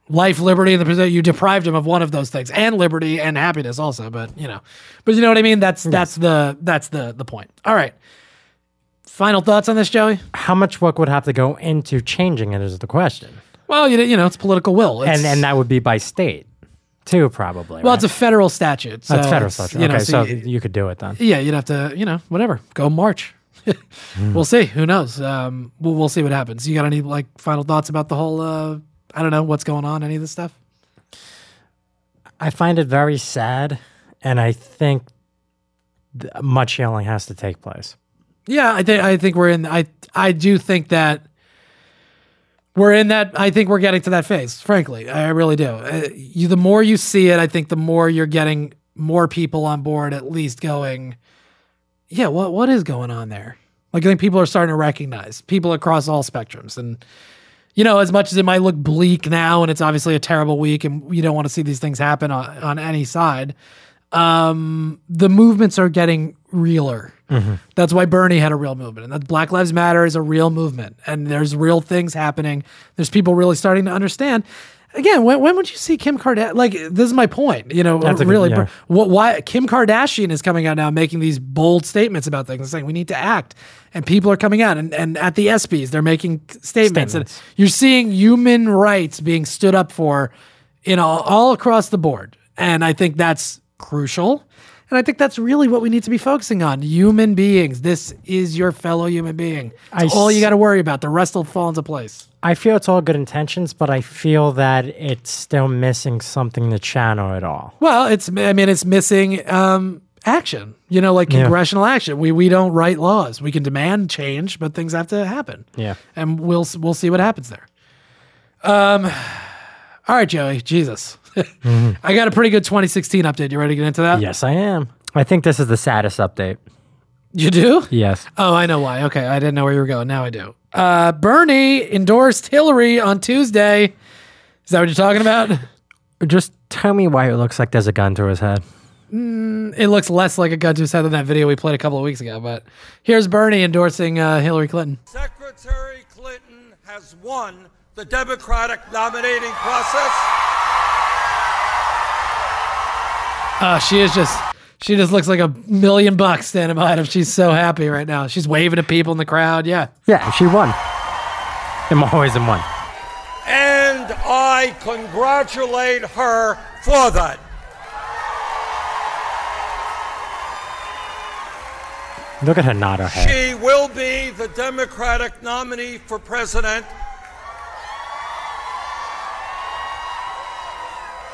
life, liberty, and the. You deprived him of one of those things, and liberty and happiness also. But you know, but you know what I mean. That's that's the that's the the point. All right. Final thoughts on this, Joey? How much work would have to go into changing it is the question. Well, you you know, it's political will, It's- and and that would be by state, too, probably. well, right? it's a federal statute. So That's federal statute. You know, okay, so, you- you could do it then. yeah, you'd have to, you know, whatever, go march. Hmm. We'll see. Who knows? Um, we'll we'll see what happens. You got any like final thoughts about the whole? Uh, I don't know what's going on. Any of this stuff? I find it very sad, and I think th- much healing has to take place. Yeah, I think I think we're in. I I do think that we're in that. I think we're getting to that phase. Frankly, I really do. Uh, you, the more you see it, I think the more you're getting more people on board. At least going, yeah. What what is going on there? Like I think people are starting to recognize people across all spectrums, and you know, as much as it might look bleak now, and it's obviously a terrible week, and you don't want to see these things happen on, on any side. Um, the movements are getting realer. That's why Bernie had a real movement, and that Black Lives Matter is a real movement, and there's real things happening. There's people really starting to understand. Again, when, when would you see Kim Kardashian? Like, this is my point. You know, That's a good- really, yeah. what? Why Kim Kardashian is coming out now, making these bold statements about things, and saying we need to act, and people are coming out, and, and at the ESPYS, they're making statements, Statements. and you're seeing human rights being stood up for, you know, all across the board, and I think that's crucial. And I think that's really what we need to be focusing on. Human beings. This is your fellow human being. That's I all you got to worry about. The rest will fall into place. I feel it's all good intentions, but I feel that it's still missing something to channel it all. Well, it's I mean it's missing um, action. You know, like Yeah. congressional action. We we don't write laws. We can demand change, but things have to happen. Yeah. And we'll we'll see what happens there. Um all right, Joey. Jesus. I got a pretty good 2016 update. You ready to get into that? Yes, I am. I think this is the saddest update. You do? Yes. Oh, I know why. Okay, I didn't know where you were going. Now I do. Uh, Bernie endorsed Hillary on Tuesday. Is that what you're talking about? Just tell me why it looks like there's a gun to his head. Mm, it looks less like a gun to his head than that video we played a couple of weeks ago. But here's Bernie endorsing uh, Hillary Clinton. Secretary Clinton has won the Democratic nominating process. Uh, she is just. She just looks like a million bucks standing behind him. She's so happy right now. She's waving at people in the crowd. Yeah. Yeah, she won. In more ways than one. And I congratulate her for that. Look at her nod her head. She will be the Democratic nominee for president.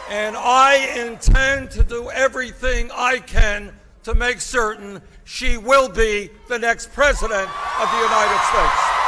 And I intend to do everything I can to make certain she will be the next president of the United States.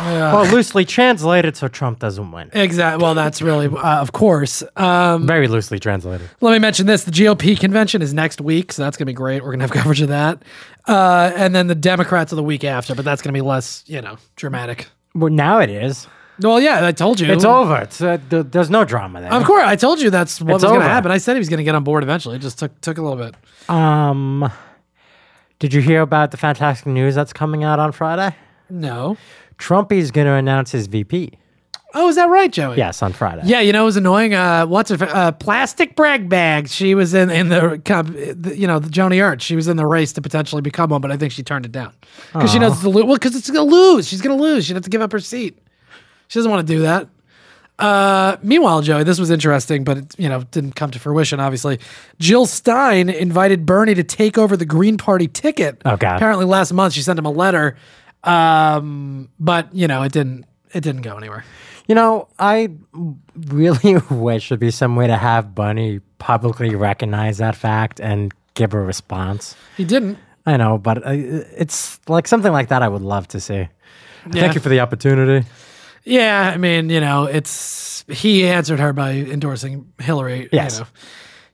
Well, loosely translated, so Trump doesn't win. Exactly. Well, that's really, uh, of course. Um, Very loosely translated. Let me mention this: the GOP convention is next week, so that's gonna be great. We're gonna have coverage of that, uh, and then the Democrats are the week after, but that's gonna be less, you know, dramatic. Well, now it is. Well, yeah, I told you It's over. It's, uh, th- there's no drama there. Of course, I told you that's what It's was going to over. happen. I said he was going to get on board eventually. It just took took a little bit. Um, did you hear about the fantastic news that's coming out on Friday? No. Trumpy's going to announce his VP. Oh, is that right, Joey? Yes, on Friday. Yeah, you know it was annoying. Uh, what's her? fa- Uh, plastic brag bag. She was in in the, comp- the you know the Joni Ernst. She was in the race to potentially become one, but I think she turned it down because she knows it's a lo- well because it's gonna lose. She's gonna lose. She'd have to give up her seat. She doesn't want to do that. Uh, meanwhile, Joey, this was interesting, but it, you know didn't come to fruition. Obviously, Jill Stein invited Bernie to take over the Green Party ticket. Oh, God. Apparently, last month she sent him a letter, um, but you know it didn't it didn't go anywhere. You know, I really wish there'd be some way to have Bunny publicly recognize that fact and give a response. He didn't. I know, but uh, it's like something like that I would love to see. Yeah. Thank you for the opportunity. Yeah, I mean, you know, it's he answered her by endorsing Hillary. Yes. You know.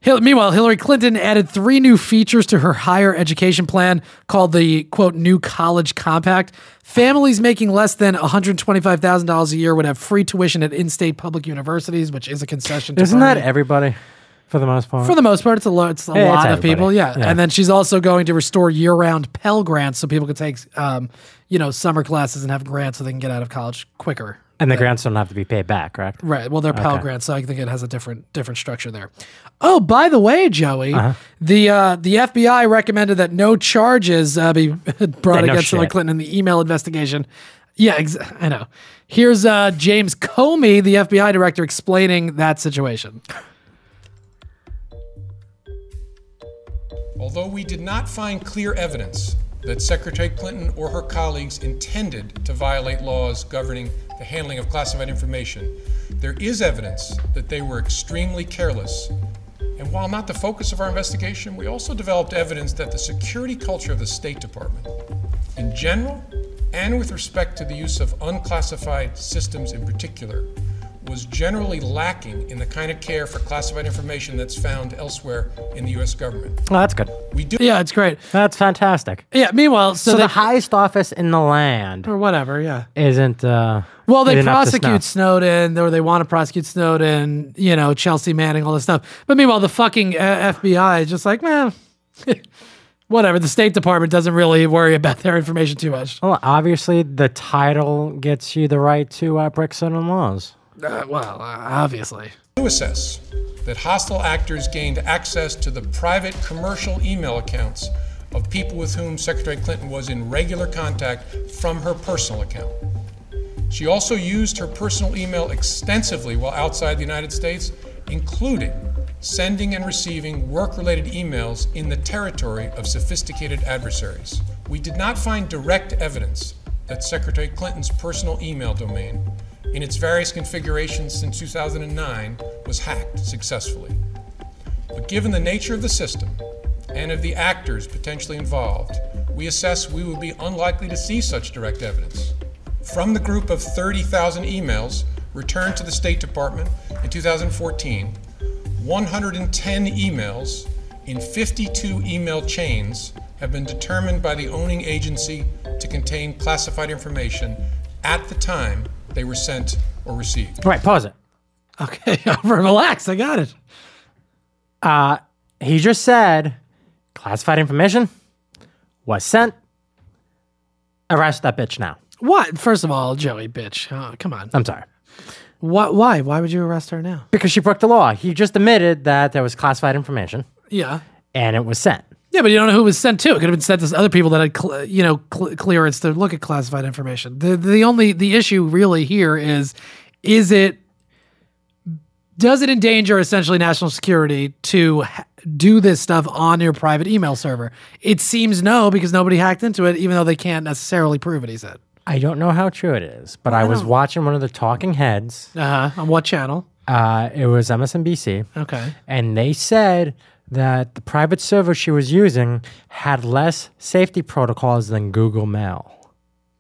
Hil- meanwhile, Hillary Clinton added three new features to her higher education plan called the quote new college compact. Families making less than $125,000 a year would have free tuition at in-state public universities, which is a concession to Isn't that everybody for the most part? For the most part, it's a lot. It's a Yeah, it's lot of people. Yeah. Yeah. and then she's also going to restore year-round Pell grants so people can take, um, you know, summer classes and have grants so they can get out of college quicker. and the grants don't have to be paid back, correct? Right. Well, they're Pell Okay. grants, so I think it has a different different structure there. Oh, by the way, Joey, Uh-huh. the uh, the FBI recommended that no charges uh, be brought Yeah, no against Hillary. Clinton in the email investigation. Yeah, ex- I know. Here's uh, James Comey, the FBI director, explaining that situation. Although we did not find clear evidence that Secretary Clinton or her colleagues intended to violate laws governing the handling of classified information, there is evidence that they were extremely careless. And while not the focus of our investigation, we also developed evidence that the security culture of the State Department, in general, and with respect to the use of unclassified systems in particular, was generally lacking in the kind of care for classified information that's found elsewhere in the U.S. government. Oh, that's good. We do. Yeah, it's great. That's fantastic. Yeah. Meanwhile, so, So, they, the highest office in the land or whatever. Yeah. isn't. Uh, Well, they isn't up to prosecute. Snowden, or they want to prosecute Snowden. You know, Chelsea Manning, all this stuff. But meanwhile, the fucking uh, FBI is just like, man, whatever. The State Department doesn't really worry about their information too much. Well, obviously, the title gets you the right to uh, break certain laws. Uh, well, uh, obviously. do assess that hostile actors gained access to the private commercial email accounts of people with whom Secretary Clinton was in regular contact from her personal account. She also used her personal email extensively while outside the United States, including sending and receiving work related emails in the territory of sophisticated adversaries. We did not find direct evidence that Secretary Clinton's personal email domain, in its various configurations since 2009, was hacked successfully. But given the nature of the system and of the actors potentially involved, we assess we would be unlikely to see such direct evidence. From the group of 30,000 emails returned to the State Department in 2014, 110 emails in 52 email chains have been determined by the owning agency to contain classified information at the time they were sent or received. Right, pause it. Okay, relax. I got it. Uh, he just said classified information was sent. Arrest that bitch now. What? First of all, Joey, bitch. Oh, come on. I'm sorry. What? Why? Why would you arrest her now? Because she broke the law. He just admitted that there was classified information Yeah. and it was sent. Yeah, but you don't know who it was sent to. It could have been sent to other people that had, cl- you know, cl- clearance to look at classified information. The the only the issue really here is, is it does it endanger essentially national security to ha- do this stuff on your private email server? It seems no, because nobody hacked into it, even though they can't necessarily prove it. He said. I don't know how true it is, but I, was don't- watching one of the talking heads. Uh huh. On what channel? Uh, it was MSNBC. Okay. And they said that the private server she was using had less safety protocols than Google Mail.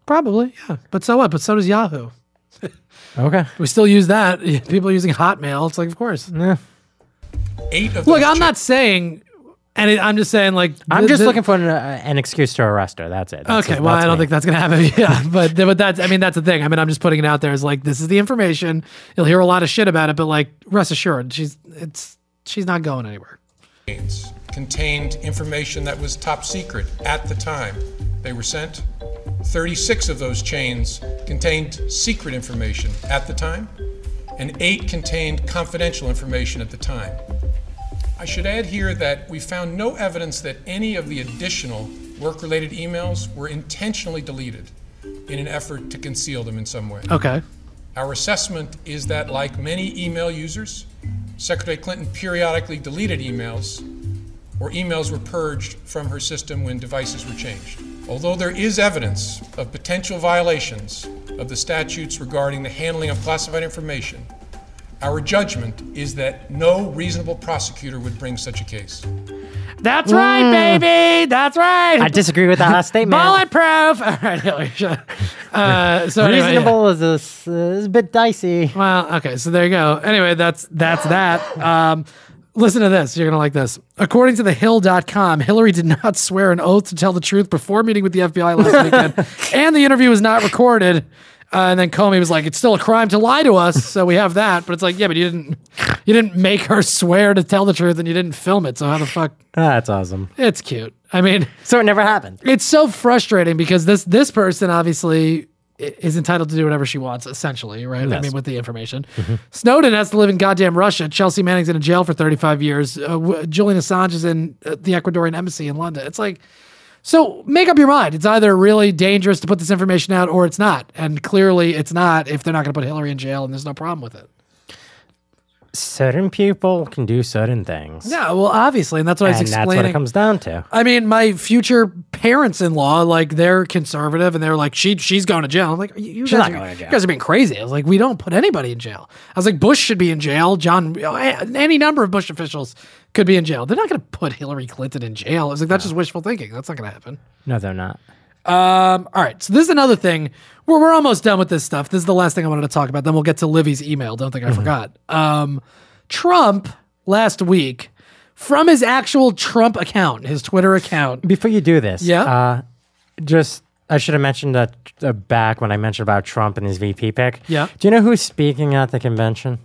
Probably, yeah. But so what? But so does Yahoo. Okay. We still use that. People are using Hotmail. It's like, of course. Yeah. Eight of Look, those I'm not saying, and it, I'm just saying, like, I'm th- just th- looking for an, uh, an excuse to arrest her. That's it. That's okay, it. well, I don't me. think that's gonna happen. Yeah, but but that's I mean that's the thing. I mean I'm just putting it out there as like this is the information. You'll hear a lot of shit about it, but like rest assured, she's it's she's not going anywhere. Contained information that was top secret at the time they were sent. 36 of those chains contained secret information at the time, and eight contained confidential information at the time. I should add here that we found no evidence that any of the additional work related emails were intentionally deleted in an effort to conceal them in some way. Okay. Our assessment is that, like many email users, Secretary Clinton periodically deleted emails or emails were purged from her system when devices were changed. Although there is evidence of potential violations of the statutes regarding the handling of classified information, our judgment is that no reasonable prosecutor would bring such a case. That's right, baby. That's right. I disagree with that last statement. Bulletproof. All right, Hillary. Uh, so anyway, yeah. Reasonable is, a, is a bit dicey. Well, okay, so there you go. Anyway, that's that's that. Um, listen to this. You're gonna like this. According to the Hill.com, Hillary did not swear an oath to tell the truth before meeting with the FBI last weekend, and the interview was not recorded. Uh, and then Comey was like, "It's still a crime to lie to us," so we have that. But it's like, yeah, but you didn't, you didn't make her swear to tell the truth, and you didn't film it. So how the fuck? That's awesome. It's cute. I mean, So it never happened. it's so frustrating because this this person obviously is entitled to do whatever she wants, essentially, right? I mean, with the information. Snowden has to live in goddamn Russia. Chelsea Manning's in a jail for 35 years. Uh, w- Julian Assange is in uh, the Ecuadorian embassy in London. It's like, so make up your mind. It's either really dangerous to put this information out or it's not. And clearly it's not if they're not going to put Hillary in jail and there's no problem with it. Certain people can do certain things. Yeah, well, obviously. And that's what I was and that's explaining. what it comes down to. I mean, my future parents-in-law, like they're conservative, and they're like, she she's going to jail. I'm like, you, guys not are, going to jail. You guys are being crazy. I was like, we don't put anybody in jail. I was like, Bush should be in jail. John, any number of Bush officials could be in jail. They're not going to put Hillary Clinton in jail. I was like, that's just wishful thinking. That's not going to happen. No, they're not. Um, all right, so this is another thing. We're we're almost done with this stuff. This is the last thing I wanted to talk about. Then we'll get to Livy's email. Don't think I forgot. Um, Trump last week from his actual Trump account, his Twitter account. Before you do this, Yeah. uh, just I should have mentioned that uh, back when I mentioned about Trump and his VP pick. Yeah. Do you know who's speaking at the convention?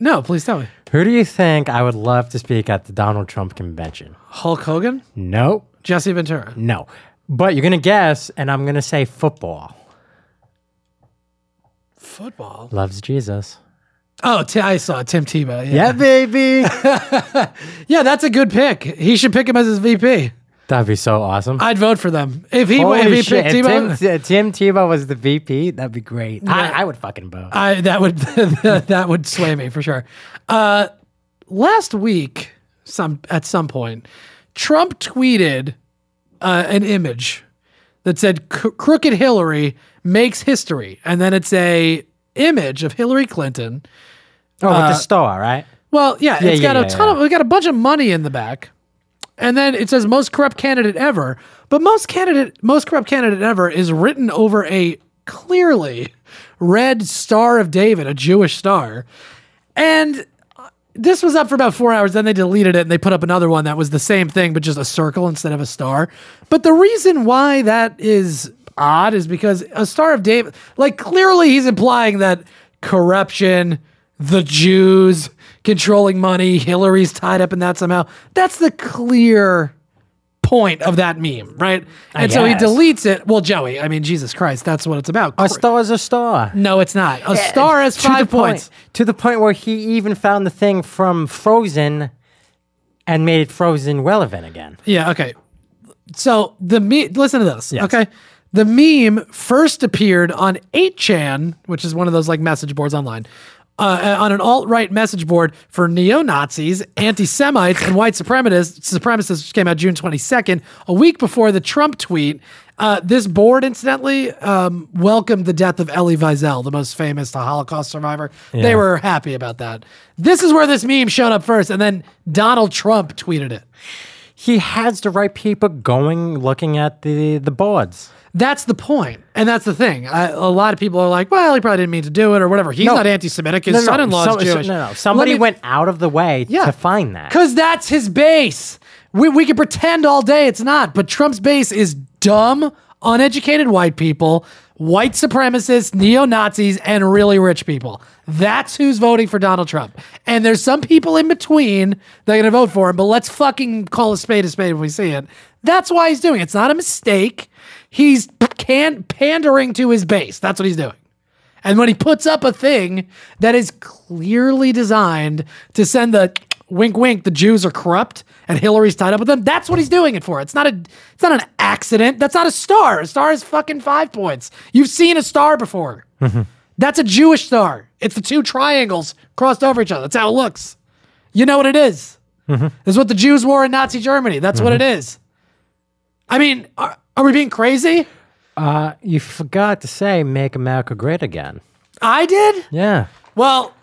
No, please tell me. Who do you think I would love to speak at the Donald Trump convention? Hulk Hogan, No, Jesse Ventura. no. But you're gonna guess, and I'm gonna say football. Football. Loves Jesus. Oh, T- I saw Tim Tebow. Yeah, Yeah. baby. yeah, that's a good pick. He should pick him as his VP. That'd be so awesome. I'd vote for them if he Holy if he shit, picked if Tebow. Tim, Tim Tebow was the VP. That'd be great. Yeah. I, I would fucking vote. I that would that would sway me for sure. Uh, last week, some at some point, Trump tweeted uh, an image that said "Crooked Hillary makes history," and then it's a image of Hillary Clinton. oh, with uh, the star, right? Well, yeah, Yeah, it's yeah, got a ton yeah. of we got a bunch of money in the back. And then it says most corrupt candidate ever. But most candidate most corrupt candidate ever is written over a clearly red star of David, a Jewish star. And uh, this was up for about four hours. Then they deleted it and they put up another one that was the same thing, but just a circle instead of a star. But the reason why that is odd is because a star of David, like clearly he's implying that corruption, the Jews controlling money, Hillary's tied up in that somehow. That's the clear point of that meme, right? I And so he guess. deletes it. Well, Joey, I mean, Jesus Christ, that's what it's about. A star is a star. No, it's not. A star has To the five point- points. to the point where he even found the thing from Frozen and made it Frozen relevant again. Yeah, okay. So the me listen to this. Okay. The meme first appeared on 8chan, which is one of those like message boards online. Uh, on an alt-right message board for neo-Nazis, anti-Semites, and white supremacists, supremacists, which came out June 22nd, a week before the Trump tweet. Uh, this board, incidentally, um, welcomed the death of Elie Wiesel, the most famous Holocaust survivor. They were happy about that. This is where this meme showed up first, and then Donald Trump tweeted it. He has the right people going looking at the the boards. That's the point, and that's the thing. I, a lot of people are like, "Well, he probably didn't mean to do it, or whatever." He's No. not anti-Semitic. His No, no, son-in-law so- is so- Jewish. No, no, somebody me- went out of the way to find that. because that's his base. We, we can pretend all day it's not, but Trump's base is dumb, uneducated white people, white supremacists, neo Nazis, and really rich people. That's who's voting for Donald Trump. And there's some people in between that are going to vote for him, but let's fucking call a spade a spade when we see it. That's why he's doing it. It's not a mistake. He's can- pandering to his base. That's what he's doing. And when he puts up a thing that is clearly designed to send the wink wink the Jews are corrupt and Hillary's tied up with them, that's what he's doing it for. It's not a it's not an accident. That's not a star. A star is fucking 5 points. You've seen a star before. Mm-hmm. That's a Jewish star. It's the two triangles crossed over each other. That's how it looks. You know what it is. Mm-hmm. This is what the Jews wore in Nazi Germany. That's what mm-hmm. it is. I mean, are, are we being crazy? Uh, you forgot to say "Make America Great Again." I did? Yeah. Well,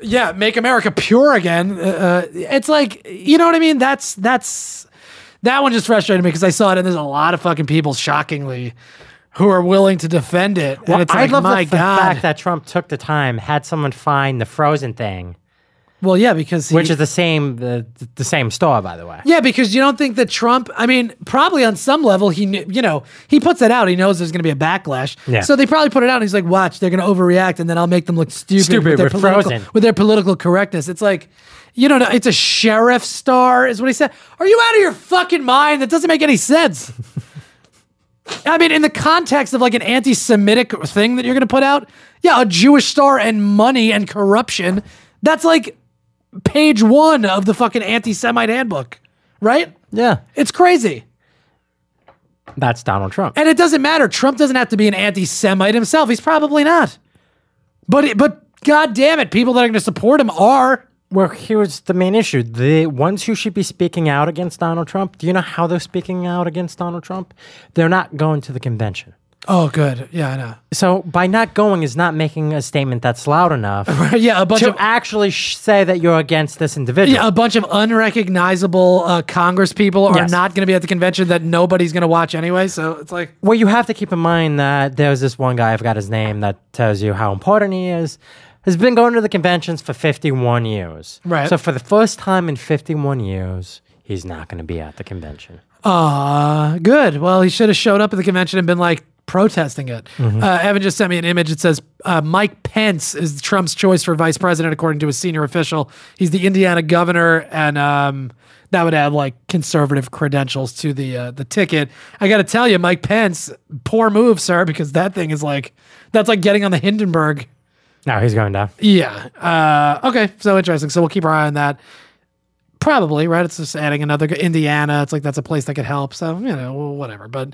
yeah, make America pure again. Uh, uh, it's like, you know what I mean? That's that's that one just frustrated me because I saw it and there's a lot of fucking people, shockingly, who are willing to defend it. Well, and it's I like, love my the, the god. fact that Trump took the time, had someone find the Frozen thing, well, yeah, because he, which is the same the, the same store, by the way. yeah, because you don't think that Trump. I mean, probably on some level, he kn- you know he puts it out. He knows there's going to be a backlash. Yeah. So they probably put it out. and He's like, watch, they're going to overreact, and then I'll make them look stupid, Stupid with, their with political, Frozen. with their political correctness. It's like. You don't know. It's a sheriff star, is what he said. Are you out of your fucking mind? That doesn't make any sense. I mean, in the context of like an anti Semitic thing that you're going to put out, yeah, a Jewish star and money and corruption, that's like page one of the fucking anti Semite handbook, right? Yeah. It's crazy. That's Donald Trump. And it doesn't matter. Trump doesn't have to be an anti Semite himself. He's probably not. But, it, but God damn it, people that are going to support him are. Well, here's the main issue. The ones who should be speaking out against Donald Trump, do you know how they're speaking out against Donald Trump? They're not going to the convention. Oh, good. Yeah, I know. So by not going is not making a statement that's loud enough yeah, a bunch to of actually sh- say that you're against this individual. Yeah, a bunch of unrecognizable uh, Congress people are Yes. not going to be at the convention that nobody's going to watch anyway. So it's like, Well, you have to keep in mind that there's this one guy, I forgot his name, that tells you how important he is. Has been going to the conventions for 51 years. Right. So for the first time in 51 years, he's not going to be at the convention. uh, good. Well, he should have showed up at the convention and been like protesting it. Mhm. Uh, Evan just sent me an image. It says uh, Mike Pence is Trump's choice for vice president, according to a senior official. He's the Indiana governor, and um, that would add like conservative credentials to the uh, the ticket. I got to tell you, Mike Pence, poor move, sir, because that thing is like that's like getting on the Hindenburg. No, he's going down. Yeah. Uh, okay. So interesting. So we'll keep our eye on that. Probably right. It's just adding another Indiana. It's like that's a place that could help. So you know, whatever. But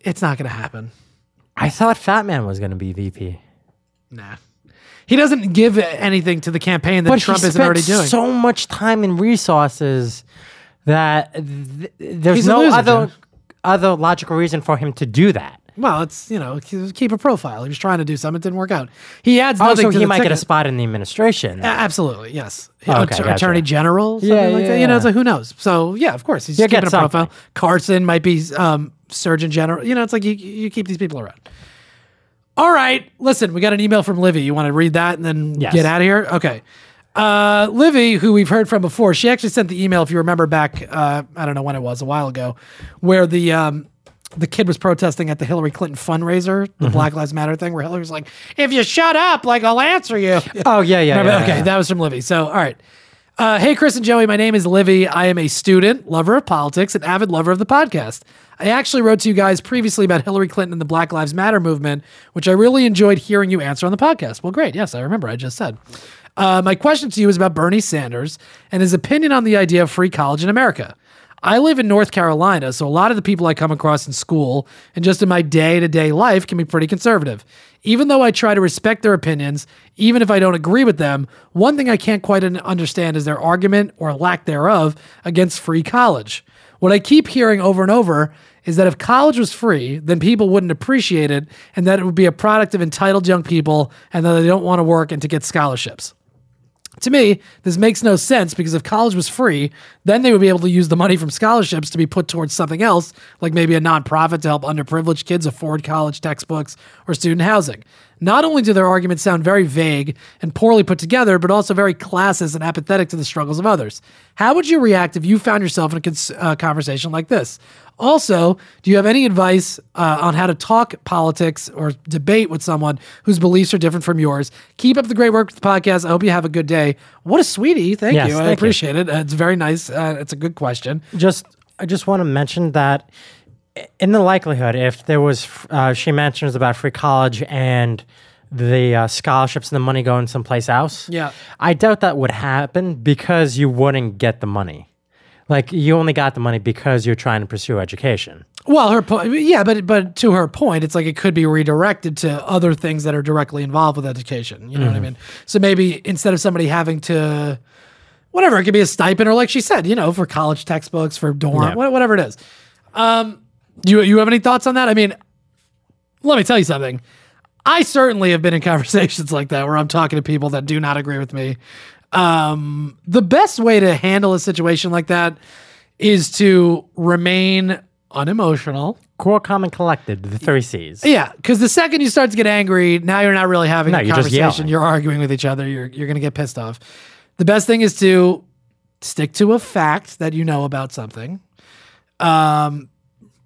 it's not going to happen. I thought Fat Man was going to be VP. Nah. He doesn't give anything to the campaign that but Trump isn't already doing. so much time and resources that th- there's He's no loser, other Jim. other logical reason for him to do that. well, it's you know keep a profile. He was trying to do something. It didn't work out. He adds Oh, nothing so to he the might get a spot in the administration. A- absolutely, yes. Oh, okay, Att- gotcha. Attorney General, something Yeah, like yeah, that. You know, so who knows. So yeah, of course, he's He'll keeping a profile. Carson might be um, Surgeon General. You know, it's like you, you keep these people around. All right, listen, we got an email from Livy. You want to read that and then Yes. get out of here? Okay. Uh, Livy, who we've heard from before, she actually sent the email. If you remember back, uh, I don't know when it was, a while ago, where the um, the kid was protesting at the Hillary Clinton fundraiser, the Mhm. Black Lives Matter thing, where Hillary was like, "If you shut up, like I'll answer you." Oh yeah, yeah. Remember- yeah, okay, yeah. that was from Livy. So, all right. Uh, hey, Chris and Joey, my name is Livy. I am a student, lover of politics, and avid lover of the podcast. I actually wrote to you guys previously about Hillary Clinton and the Black Lives Matter movement, which I really enjoyed hearing you answer on the podcast. Well, great. Yes, I remember. I just said. Uh, my question to you is about Bernie Sanders and his opinion on the idea of free college in America. I live in North Carolina, so a lot of the people I come across in school and just in my day to day life can be pretty conservative. Even though I try to respect their opinions, even if I don't agree with them, one thing I can't quite understand is their argument or lack thereof against free college. What I keep hearing over and over is that if college was free, then people wouldn't appreciate it and that it would be a product of entitled young people and that they don't want to work and to get scholarships. To me, this makes no sense because if college was free, then they would be able to use the money from scholarships to be put towards something else, like maybe a nonprofit to help underprivileged kids afford college textbooks or student housing. Not only do their arguments sound very vague and poorly put together, but also very classist and apathetic to the struggles of others. How would you react if you found yourself in a cons- uh, conversation like this? Also, do you have any advice uh, on how to talk politics or debate with someone whose beliefs are different from yours? Keep up the great work with the podcast. I hope you have a good day. What a sweetie. Thank Yes, you. I thank you. appreciate it. Uh, it's very nice. Uh, it's a good question. just I just want to mention that in the likelihood, if there was, uh, she mentions about free college and the uh, scholarships and the money going someplace else. Yeah. I doubt that would happen because you wouldn't get the money. Like you only got the money because you're trying to pursue education. Well, her point, yeah, but but to her point, it's like it could be redirected to other things that are directly involved with education. You know what I Mhm. mean? So maybe instead of somebody having to, whatever, it could be a stipend or like she said, you know, for college textbooks, for dorm, Yeah. whatever it is. Um, you you have any thoughts on that? I mean, let me tell you something. I certainly have been in conversations like that where I'm talking to people that do not agree with me. Um, the best way to handle a situation like that is to remain unemotional. Cool, calm, and collected. The three C's. Yeah, because the second you start to get angry, now you're not really having No, a you're conversation. You're arguing with each other. You're you're gonna get pissed off. The best thing is to stick to a fact that you know about something. Um,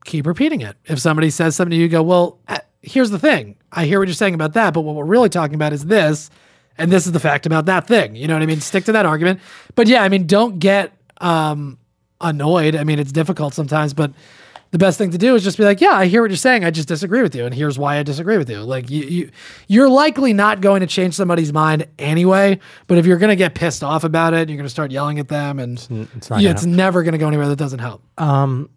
keep repeating it. If somebody says something to you, you go, "Well, uh, here's the thing. I hear what you're saying about that, but what we're really talking about is this, and this is the fact about that thing." You know what I mean? Stick to that argument. But yeah, I mean, don't get um annoyed. I mean, it's difficult sometimes, but the best thing to do is just be like, yeah, I hear what you're saying. I just disagree with you, and here's why I disagree with you. Like you, you you're likely not going to change somebody's mind anyway. But if you're going to get pissed off about it, you're going to start yelling at them, and it's not yeah, gonna it's never going to go anywhere. That doesn't help. Um,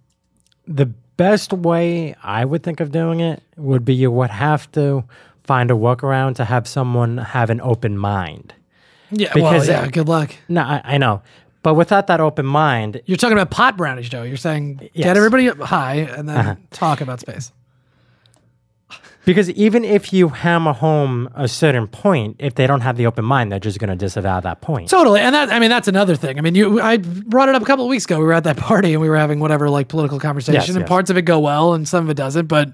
the best way I would think of doing it would be you would have to find a workaround to have someone have an open mind. Yeah, well, yeah. Good luck. No, I, I know, but without that open mind, You're talking about pot brownies, Joe. You're saying Yes. get everybody high and then Uh-huh. talk about space. Because even if you hammer home a certain point, if they don't have the open mind, they're just going to disavow that point. Totally, and that I mean that's another thing. I mean, you I brought it up a couple of weeks ago. We were at that party and we were having whatever like political conversation, Yes, and yes. parts of it go well and some of it doesn't. But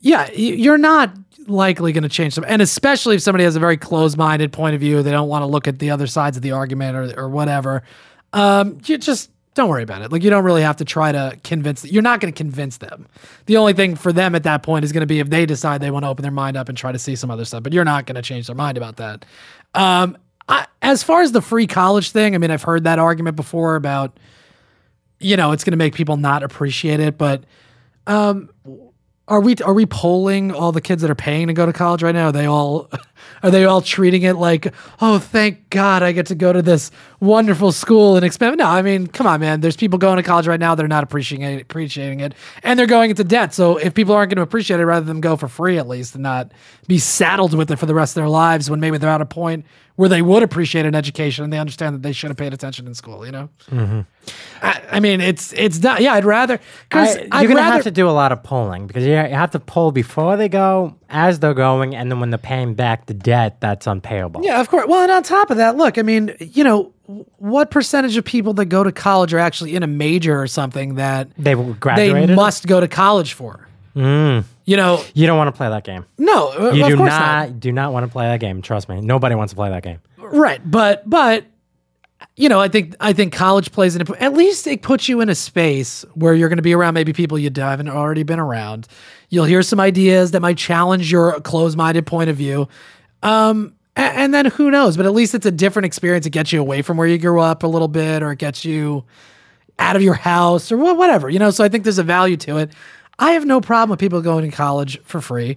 yeah, you're not likely going to change them, and especially if somebody has a very closed-minded point of view, they don't want to look at the other sides of the argument or or whatever. Um, you just don't worry about it. Like you don't really have to try to convince. You're not going to convince them. The only thing for them at that point is going to be if they decide they want to open their mind up and try to see some other stuff. But you're not going to change their mind about that. Um, I, as far as the free college thing, I mean, I've heard that argument before about, you know, it's going to make people not appreciate it. But um, are we are we polling all the kids that are paying to go to college right now? Are they all are they all treating it like, oh, thank God I get to go to this wonderful school and expand? No, I mean, come on, man. There's people going to college right now that are not appreciating it, appreciating it, and they're going into debt. So if people aren't going to appreciate it, rather than go for free at least and not be saddled with it for the rest of their lives, when maybe they're at a point where they would appreciate an education and they understand that they should have paid attention in school. You know, Mm-hmm. I, I mean, it's it's not. Yeah, I'd rather because you're I'd going to rather have to do a lot of polling because you you have to poll before they go, as they're going, and then when they're paying back the debt that's unpayable. Yeah, of course. Well, and on top of that, look, I mean, you know, what percentage of people that go to college are actually in a major or something that They graduated? they must go to college for? Mm. You know, You don't want to play that game. no, uh, You of do course not, do not want to play that game. Trust me. Nobody wants to play that game. Right, but but you know, I think I think college plays an at least it puts you in a space where you're going to be around maybe people you haven't already been around. You'll hear some ideas that might challenge your closed-minded point of view. Um a- and then who knows, but at least it's a different experience. It gets you away from where you grew up a little bit or it gets you out of your house or whatever, you know. So I think there's a value to it. I have no problem with people going to college for free.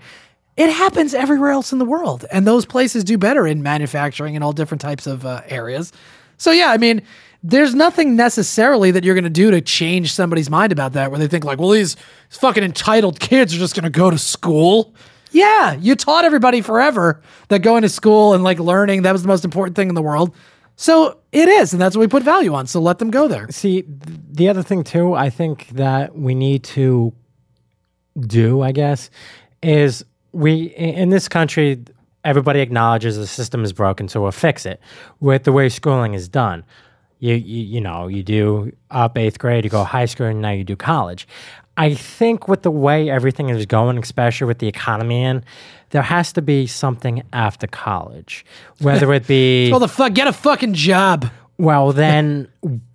It happens everywhere else in the world, and those places do better in manufacturing and all different types of uh, areas. So yeah, I mean, there's nothing necessarily that you're going to do to change somebody's mind about that, where they think like, well, these fucking entitled kids are just going to go to school. Yeah, you taught everybody forever that going to school and like learning that was the most important thing in the world. So it is, and that's what we put value on. So let them go there. See, th- the other thing too, I think that we need to do, I guess, is we in this country, everybody acknowledges the system is broken, so we'll fix it. With the way schooling is done, you you, you know you do up eighth grade, you go high school, and now you do college. I think with the way everything is going, especially with the economy in, there has to be something after college, whether it be Well, the fuck, get a fucking job. Well, then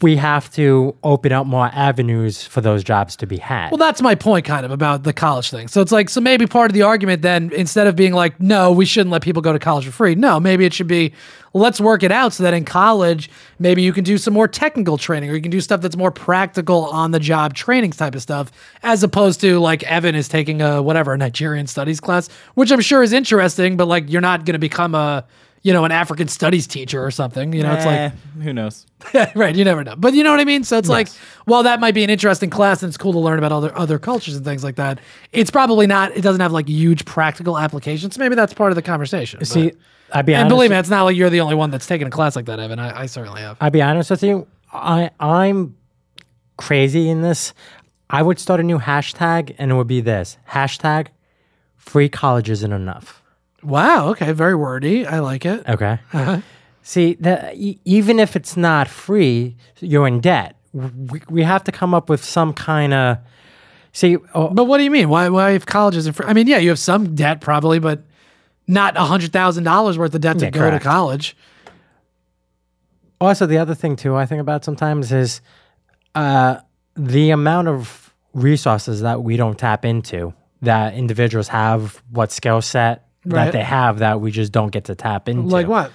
we have to open up more avenues for those jobs to be had. Well, that's my point, kind of about the college thing. So it's like, so maybe part of the argument then, instead of being like, no, we shouldn't let people go to college for free. No, maybe it should be, let's work it out so that in college, maybe you can do some more technical training or you can do stuff that's more practical on the job training type of stuff, as opposed to like Evan is taking a whatever a Nigerian studies class, which I'm sure is interesting, but like you're not going to become a you know an African studies teacher or something. You know, it's like Eh, who knows? right, you never know. But you know what I mean? So it's like, while that might be an interesting class and it's cool to learn about other other cultures and things like that, it's probably not. It doesn't have like huge practical applications. Maybe that's part of the conversation. but- See, I'd be honest. and honest. believe me, it's not like you're the only one that's taken a class like that, Evan. I, I certainly have. I'll be honest with you. I I'm crazy in this. I would start a new hashtag, and it would be this hashtag: free college isn't enough. Wow. Okay. Very wordy. I like it. Okay. Uh-huh. See, the, e- even if it's not free, you're in debt. We, we have to come up with some kind of. See, oh, But what do you mean? Why? Why if college isn't free? I mean, yeah, you have some debt probably, but not a hundred thousand dollars worth of debt to Yeah, go correct. to college. also the other thing too I think about sometimes is uh, the amount of resources that we don't tap into that individuals have, what skill set Right. that they have that we just don't get to tap into. Like what?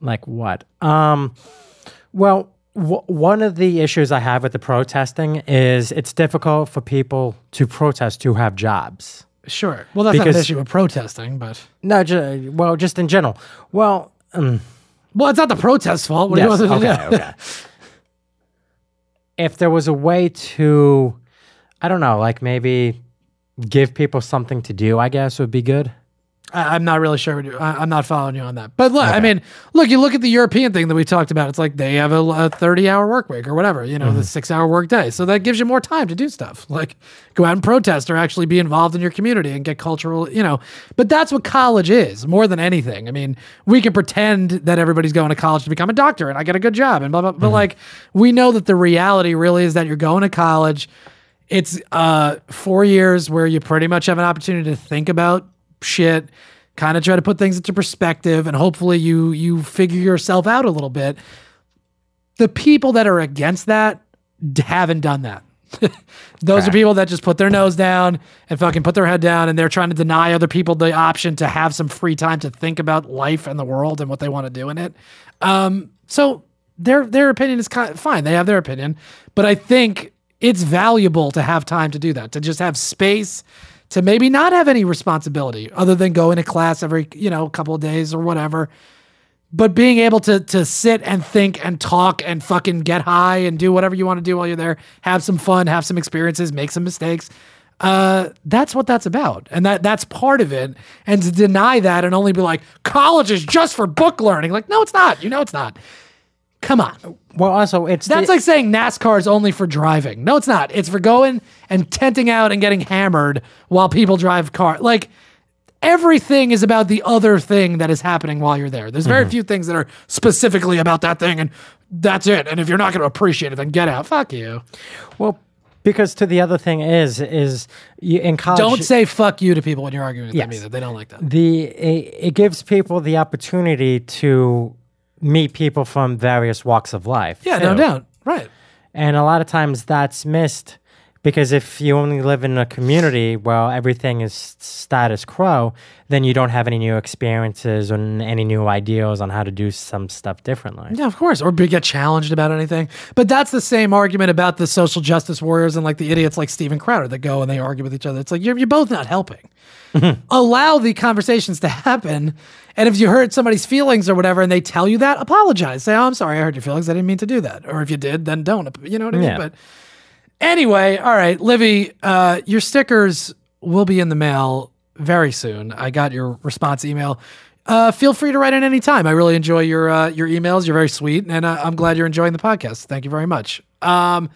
Like what? Um, well, w- one of the issues I have with the protesting is it's difficult for people to protest who have jobs. Sure. Well, that's not an issue with protesting, but No, ju- well, just in general. Well, um, well, it's not the protest's fault. What yes, do you want okay, do? okay. if there was a way to, I don't know, like maybe give people something to do, I guess would be good. I, I'm not really sure. I, I'm not following you on that. But look, I mean, look, you look at the European thing that we talked about. It's like they have a, a 30 hour work week or whatever, you know, Mm-hmm. the six hour work day. So that gives you more time to do stuff like go out and protest or actually be involved in your community and get cultural, you know. But that's what college is more than anything. I mean, we can pretend that everybody's going to college to become a doctor and I get a good job and blah, blah, but Mm-hmm. like we know that the reality really is that you're going to college. It's uh, four years where you pretty much have an opportunity to think about shit, kind of try to put things into perspective, and hopefully you you figure yourself out a little bit. The people that are against that haven't done that. Those are people that just put their nose down and fucking put their head down, and they're trying to deny other people the option to have some free time to think about life and the world and what they want to do in it. Um, so their their opinion is kind fine. They have their opinion, but I think it's valuable to have time to do that, to just have space, to maybe not have any responsibility other than going to class every you know couple of days or whatever. But being able to to sit and think and talk and fucking get high and do whatever you want to do while you're there, have some fun, have some experiences, make some mistakes. Uh, that's what that's about, and that that's part of it. And to deny that and only be like, college is just for book learning, like, no, it's not. You know, it's not. Come on. Well, also, it's That's the- like saying NASCAR is only for driving. No, it's not. It's for going and tenting out and getting hammered while people drive car. Like everything is about the other thing that is happening while you're there. There's very Mhm. few things that are specifically about that thing, and that's it. And if you're not going to appreciate it, then get out. Fuck you. Well, because to the other thing is is you, in college. Don't say fuck you to people when you're arguing with them either. They don't like that. the it, it gives people the opportunity to meet people from various walks of life. Yeah, no doubt. Right. And a lot of times that's missed because if you only live in a community where everything is status quo, then you don't have any new experiences or any new ideas on how to do some stuff differently. Yeah, of course. Or be, get challenged about anything. But that's the same argument about the social justice warriors and like the idiots like Steven Crowder that go and they argue with each other. It's like you're, you're both not helping. Allow the conversations to happen. And if you hurt somebody's feelings or whatever and they tell you that, apologize. Say, oh, I'm sorry, I hurt your feelings. I didn't mean to do that. Or if you did, then don't. You know what I mean? Yeah. But anyway, all right, Livy, uh, your stickers will be in the mail very soon. I got your response email. Uh, feel free to write in any time. I really enjoy your uh, your emails. You're very sweet, and uh, I'm glad you're enjoying the podcast. Thank you very much. Um,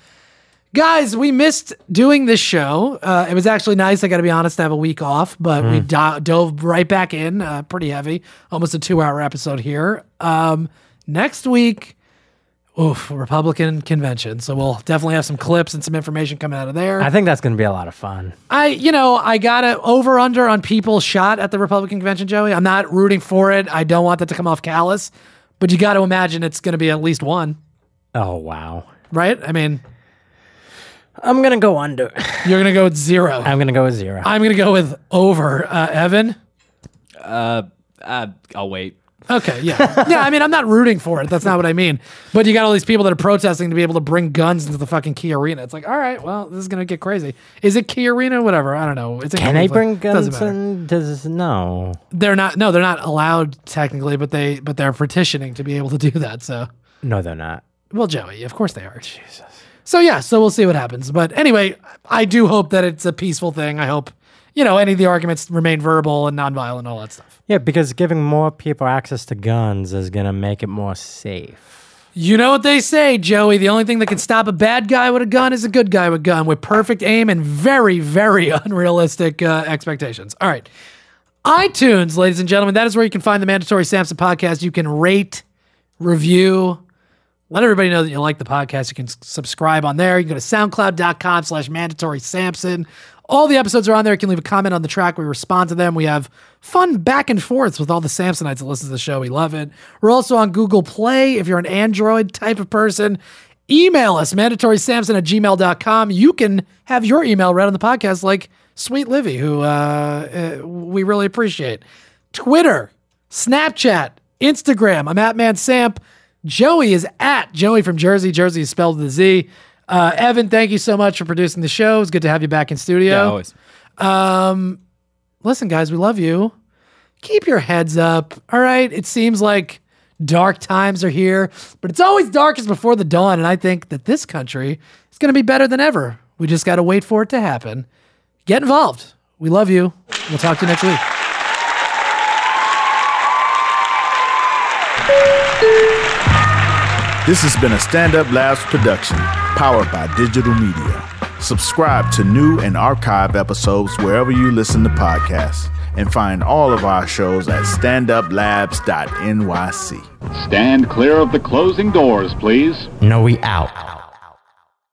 Guys, we missed doing this show. Uh, it was actually nice. I got to be honest, to have a week off, but we Mm. do- dove right back in, uh, pretty heavy, almost a two-hour episode here. Um, next week, oof, Republican convention. So we'll definitely have some clips and some information coming out of there. I think that's going to be a lot of fun. I, you know, I got to over under on people shot at the Republican convention, Joey. I'm not rooting for it. I don't want that to come off callous, but you got to imagine it's going to be at least one, Oh wow. right? I mean, I'm gonna go under. you're going to go with zero. I'm gonna go with zero. I'm going to go with over. Uh, Evan? Uh, uh, I'll wait. Okay, yeah. Yeah, I mean, I'm not rooting for it. That's not what I mean. But you got all these people that are protesting to be able to bring guns into the fucking Key Arena. It's like, all right, well, this is going to get crazy. Is it Key Arena? Whatever. I don't know. It's Can they bring Doesn't guns matter. in? Does no? They're not, no, they're not allowed technically, but they, but they're petitioning to be able to do that. So, No, they're not. well, Joey, of course they are. Jesus. So, yeah, so we'll see what happens. But anyway, I do hope that it's a peaceful thing. I hope, you know, any of the arguments remain verbal and nonviolent all that stuff. Yeah, because giving more people access to guns is gonna make it more safe. You know what they say, Joey. The only thing that can stop a bad guy with a gun is a good guy with a gun with perfect aim and very, very unrealistic uh, expectations. All right. iTunes, ladies and gentlemen, that is where you can find the Mandatory Sampson podcast. You can rate, review, let everybody know that you like the podcast. You can subscribe on there. You can go to soundcloud.com slash mandatory Sampson. All the episodes are on there. You can leave a comment on the track. We respond to them. We have fun back and forths with all the Samsonites that listen to the show. We love it. We're also on Google Play if you're an Android type of person. Email us, mandatorysampson at gmail.com. You can have your email read on the podcast like Sweet Livy, who uh, uh, we really appreciate. Twitter, Snapchat, Instagram. I'm at Man Samp. Joey is at Joey from Jersey. Jersey is spelled with a Z. Uh, Evan, thank you so much for producing the show. It's good to have you back in studio. Yeah, always. Um, listen, guys, we love you. Keep your heads up. All right. It seems like dark times are here, but it's always darkest before the dawn. And I think that this country is going to be better than ever. We just got to wait for it to happen. Get involved. We love you. We'll talk to you next week. This has been a Stand Up Labs production, powered by digital media. Subscribe to new and archive episodes wherever you listen to podcasts, and find all of our shows at standuplabs.nyc. Stand clear of the closing doors, please. No, we out.